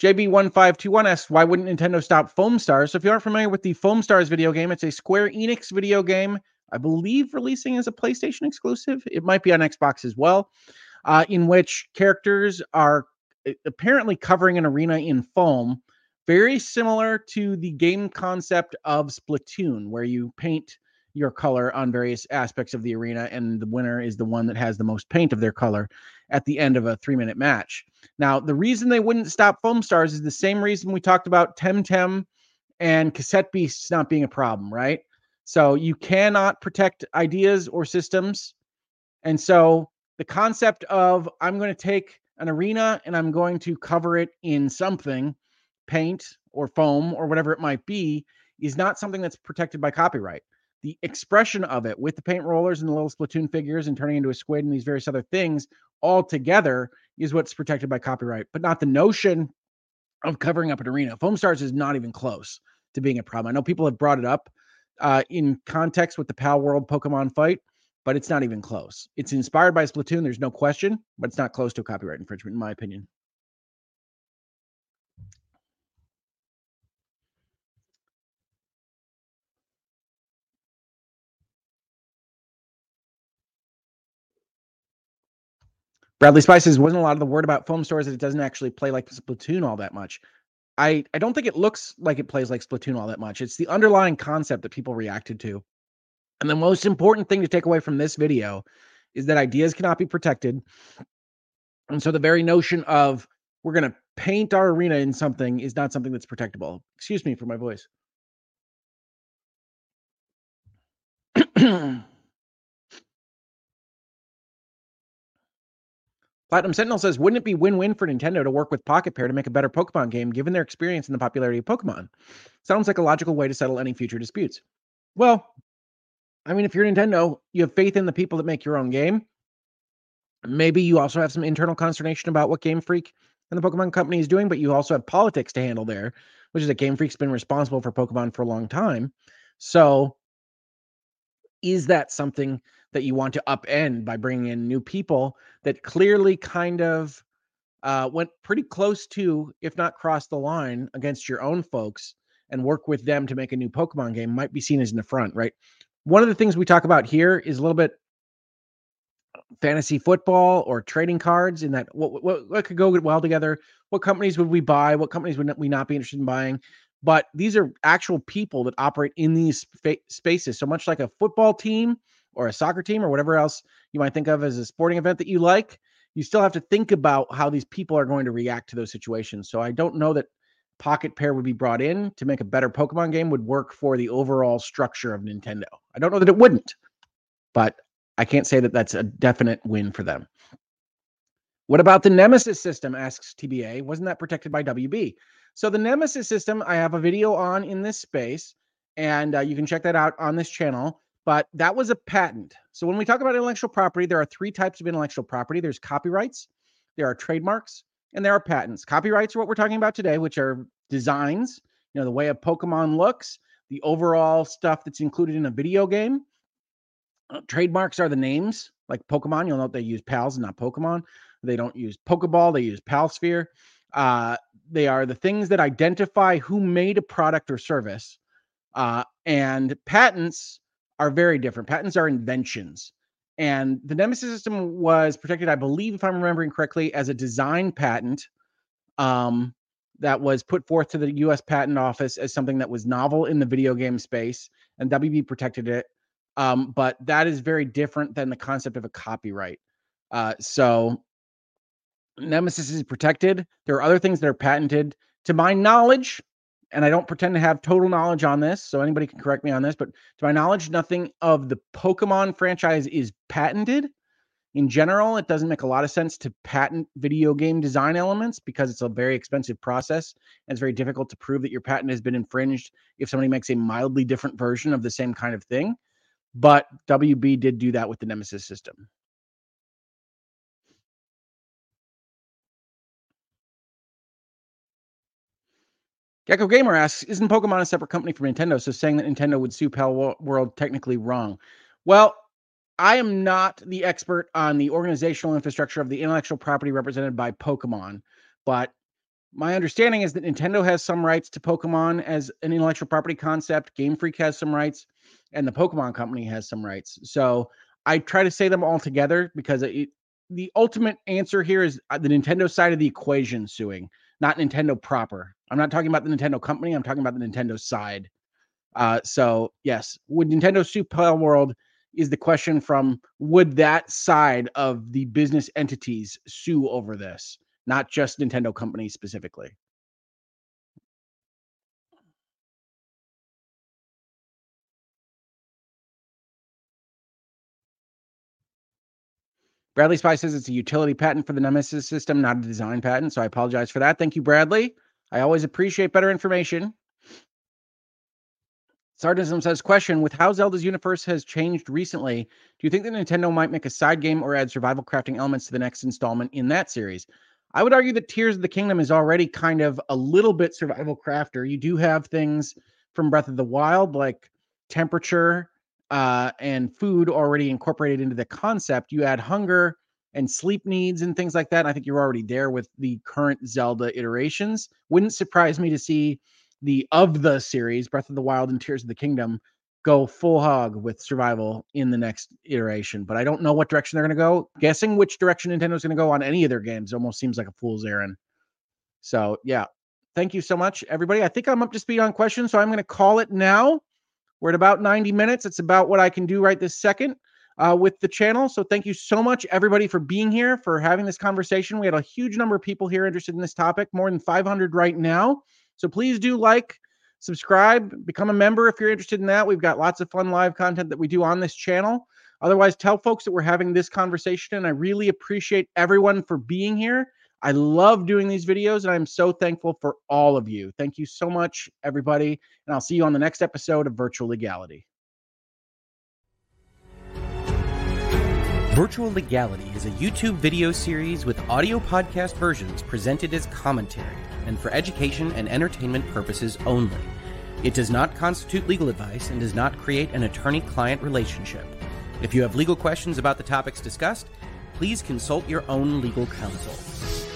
A: JB1521 asks, why wouldn't Nintendo stop Foam Stars? So if you aren't familiar with the Foam Stars video game, it's a Square Enix video game I believe, releasing as a PlayStation exclusive. It might be on Xbox as well, uh, in which characters are uh, apparently covering an arena in foam, very similar to the game concept of Splatoon, where you paint your color on various aspects of the arena, and the winner is the one that has the most paint of their color at the end of a three minute match. Now, the reason they wouldn't stop foam stars is the same reason we talked about Temtem and cassette beasts not being a problem, right? So you cannot protect ideas or systems. And so the concept of I'm going to take an arena and I'm going to cover it in something, paint or foam or whatever it might be, is not something that's protected by copyright the expression of it with the paint rollers and the little Splatoon figures and turning into a squid and these various other things all together is what's protected by copyright, but not the notion of covering up an arena. Foam Stars is not even close to being a problem. I know people have brought it up uh, in context with the Pal World Pokemon fight, but it's not even close. It's inspired by Splatoon, there's no question, but it's not close to a copyright infringement, in my opinion. Bradley Spices wasn't a lot of the word about foam stars that it doesn't actually play like Splatoon all that much. I, I don't think it looks like it plays like Splatoon all that much. It's the underlying concept that people reacted to. And the most important thing to take away from this video is that ideas cannot be protected. And so the very notion of we're going to paint our arena in something is not something that's protectable. Excuse me for my voice. <clears throat> <clears throat> Platinum Sentinel says, wouldn't it be win-win for Nintendo to work with Pocket Pair to make a better Pokemon game, given their experience in the popularity of Pokemon? Sounds like a logical way to settle any future disputes. Well, I mean, if you're Nintendo, you have faith in the people that make your own game. Maybe you also have some internal consternation about what Game Freak and the Pokemon Company is doing, but you also have politics to handle there, which is that Game Freak's been responsible for Pokemon for a long time. So, is that something that you want to upend by bringing in new people that clearly kind of uh, went pretty close to, if not cross the line, against your own folks and work with them to make a new Pokemon game might be seen as an affront, right? One of the things we talk about here is a little bit fantasy football or trading cards in that what, what, what could go well together? What companies would we buy? What companies would we not be interested in buying? But these are actual people that operate in these spa- spaces. So much like a football team or a soccer team or whatever else you might think of as a sporting event that you like, you still have to think about how these people are going to react to those situations. So I don't know that Pocket Pair would be brought in to make a better Pokemon game would work for the overall structure of Nintendo. I don't know that it wouldn't, but I can't say that that's a definite win for them. What about the Nemesis system? asks TBA. Wasn't that protected by WB? So the Nemesis system, I have a video on in this space, and uh, you can check that out on this channel but that was a patent. So when we talk about intellectual property, there are three types of intellectual property there's copyrights, there are trademarks, and there are patents. Copyrights are what we're talking about today, which are designs, you know, the way a Pokemon looks, the overall stuff that's included in a video game. Uh, trademarks are the names, like Pokemon. You'll note they use PALs and not Pokemon. They don't use Pokeball, they use Palsphere. Uh, they are the things that identify who made a product or service. Uh, and patents are very different. Patents are inventions. And the Nemesis system was protected, I believe, if I'm remembering correctly, as a design patent um, that was put forth to the US Patent Office as something that was novel in the video game space, and WB protected it. Um, but that is very different than the concept of a copyright. Uh, so Nemesis is protected. There are other things that are patented. To my knowledge, and I don't pretend to have total knowledge on this, so anybody can correct me on this, but to my knowledge, nothing of the Pokemon franchise is patented. In general, it doesn't make a lot of sense to patent video game design elements because it's a very expensive process and it's very difficult to prove that your patent has been infringed if somebody makes a mildly different version of the same kind of thing. But WB did do that with the Nemesis system. Gecko Gamer asks, isn't Pokemon a separate company from Nintendo? So saying that Nintendo would sue Pal World technically wrong. Well, I am not the expert on the organizational infrastructure of the intellectual property represented by Pokemon, but my understanding is that Nintendo has some rights to Pokemon as an intellectual property concept. Game Freak has some rights. and the Pokemon Company has some rights. So I try to say them all together because it, the ultimate answer here is uh, the Nintendo side of the equation suing, not Nintendo proper. I'm not talking about the Nintendo company. I'm talking about the Nintendo side. Uh, so yes, would Nintendo sue Palworld? Is the question from would that side of the business entities sue over this, not just Nintendo companies specifically? Bradley Spy says it's a utility patent for the Nemesis system, not a design patent. So I apologize for that. Thank you, Bradley. I always appreciate better information. Sardism says, question with how Zelda's universe has changed recently, do you think that Nintendo might make a side game or add survival crafting elements to the next installment in that series? I would argue that Tears of the Kingdom is already kind of a little bit survival crafter. You do have things from Breath of the Wild like temperature uh, and food already incorporated into the concept. You add hunger and sleep needs and things like that. I think you're already there with the current Zelda iterations. Wouldn't surprise me to see the of the series, Breath of the Wild and Tears of the Kingdom, go full hog with survival in the next iteration. But I don't know what direction they're going to go. Guessing which direction Nintendo's going to go on any of their games almost seems like a fool's errand. So, yeah. Thank you so much, everybody. I think I'm up to speed on questions, so I'm going to call it now. We're at about 90 minutes. It's about what I can do right this second uh, with the channel. So thank you so much, everybody, for being here, for having this conversation. We had a huge number of people here interested in this topic, more than 500 right now. So please do like, subscribe, become a member if you're interested in that. We've got lots of fun live content that we do on this channel. Otherwise, tell folks that we're having this conversation. And I really appreciate everyone for being here. I love doing these videos and I'm so thankful for all of you. Thank you so much, everybody. And I'll see you on the next episode of Virtual Legality.
B: Virtual Legality is a YouTube video series with audio podcast versions presented as commentary and for education and entertainment purposes only. It does not constitute legal advice and does not create an attorney client relationship. If you have legal questions about the topics discussed, please consult your own legal counsel.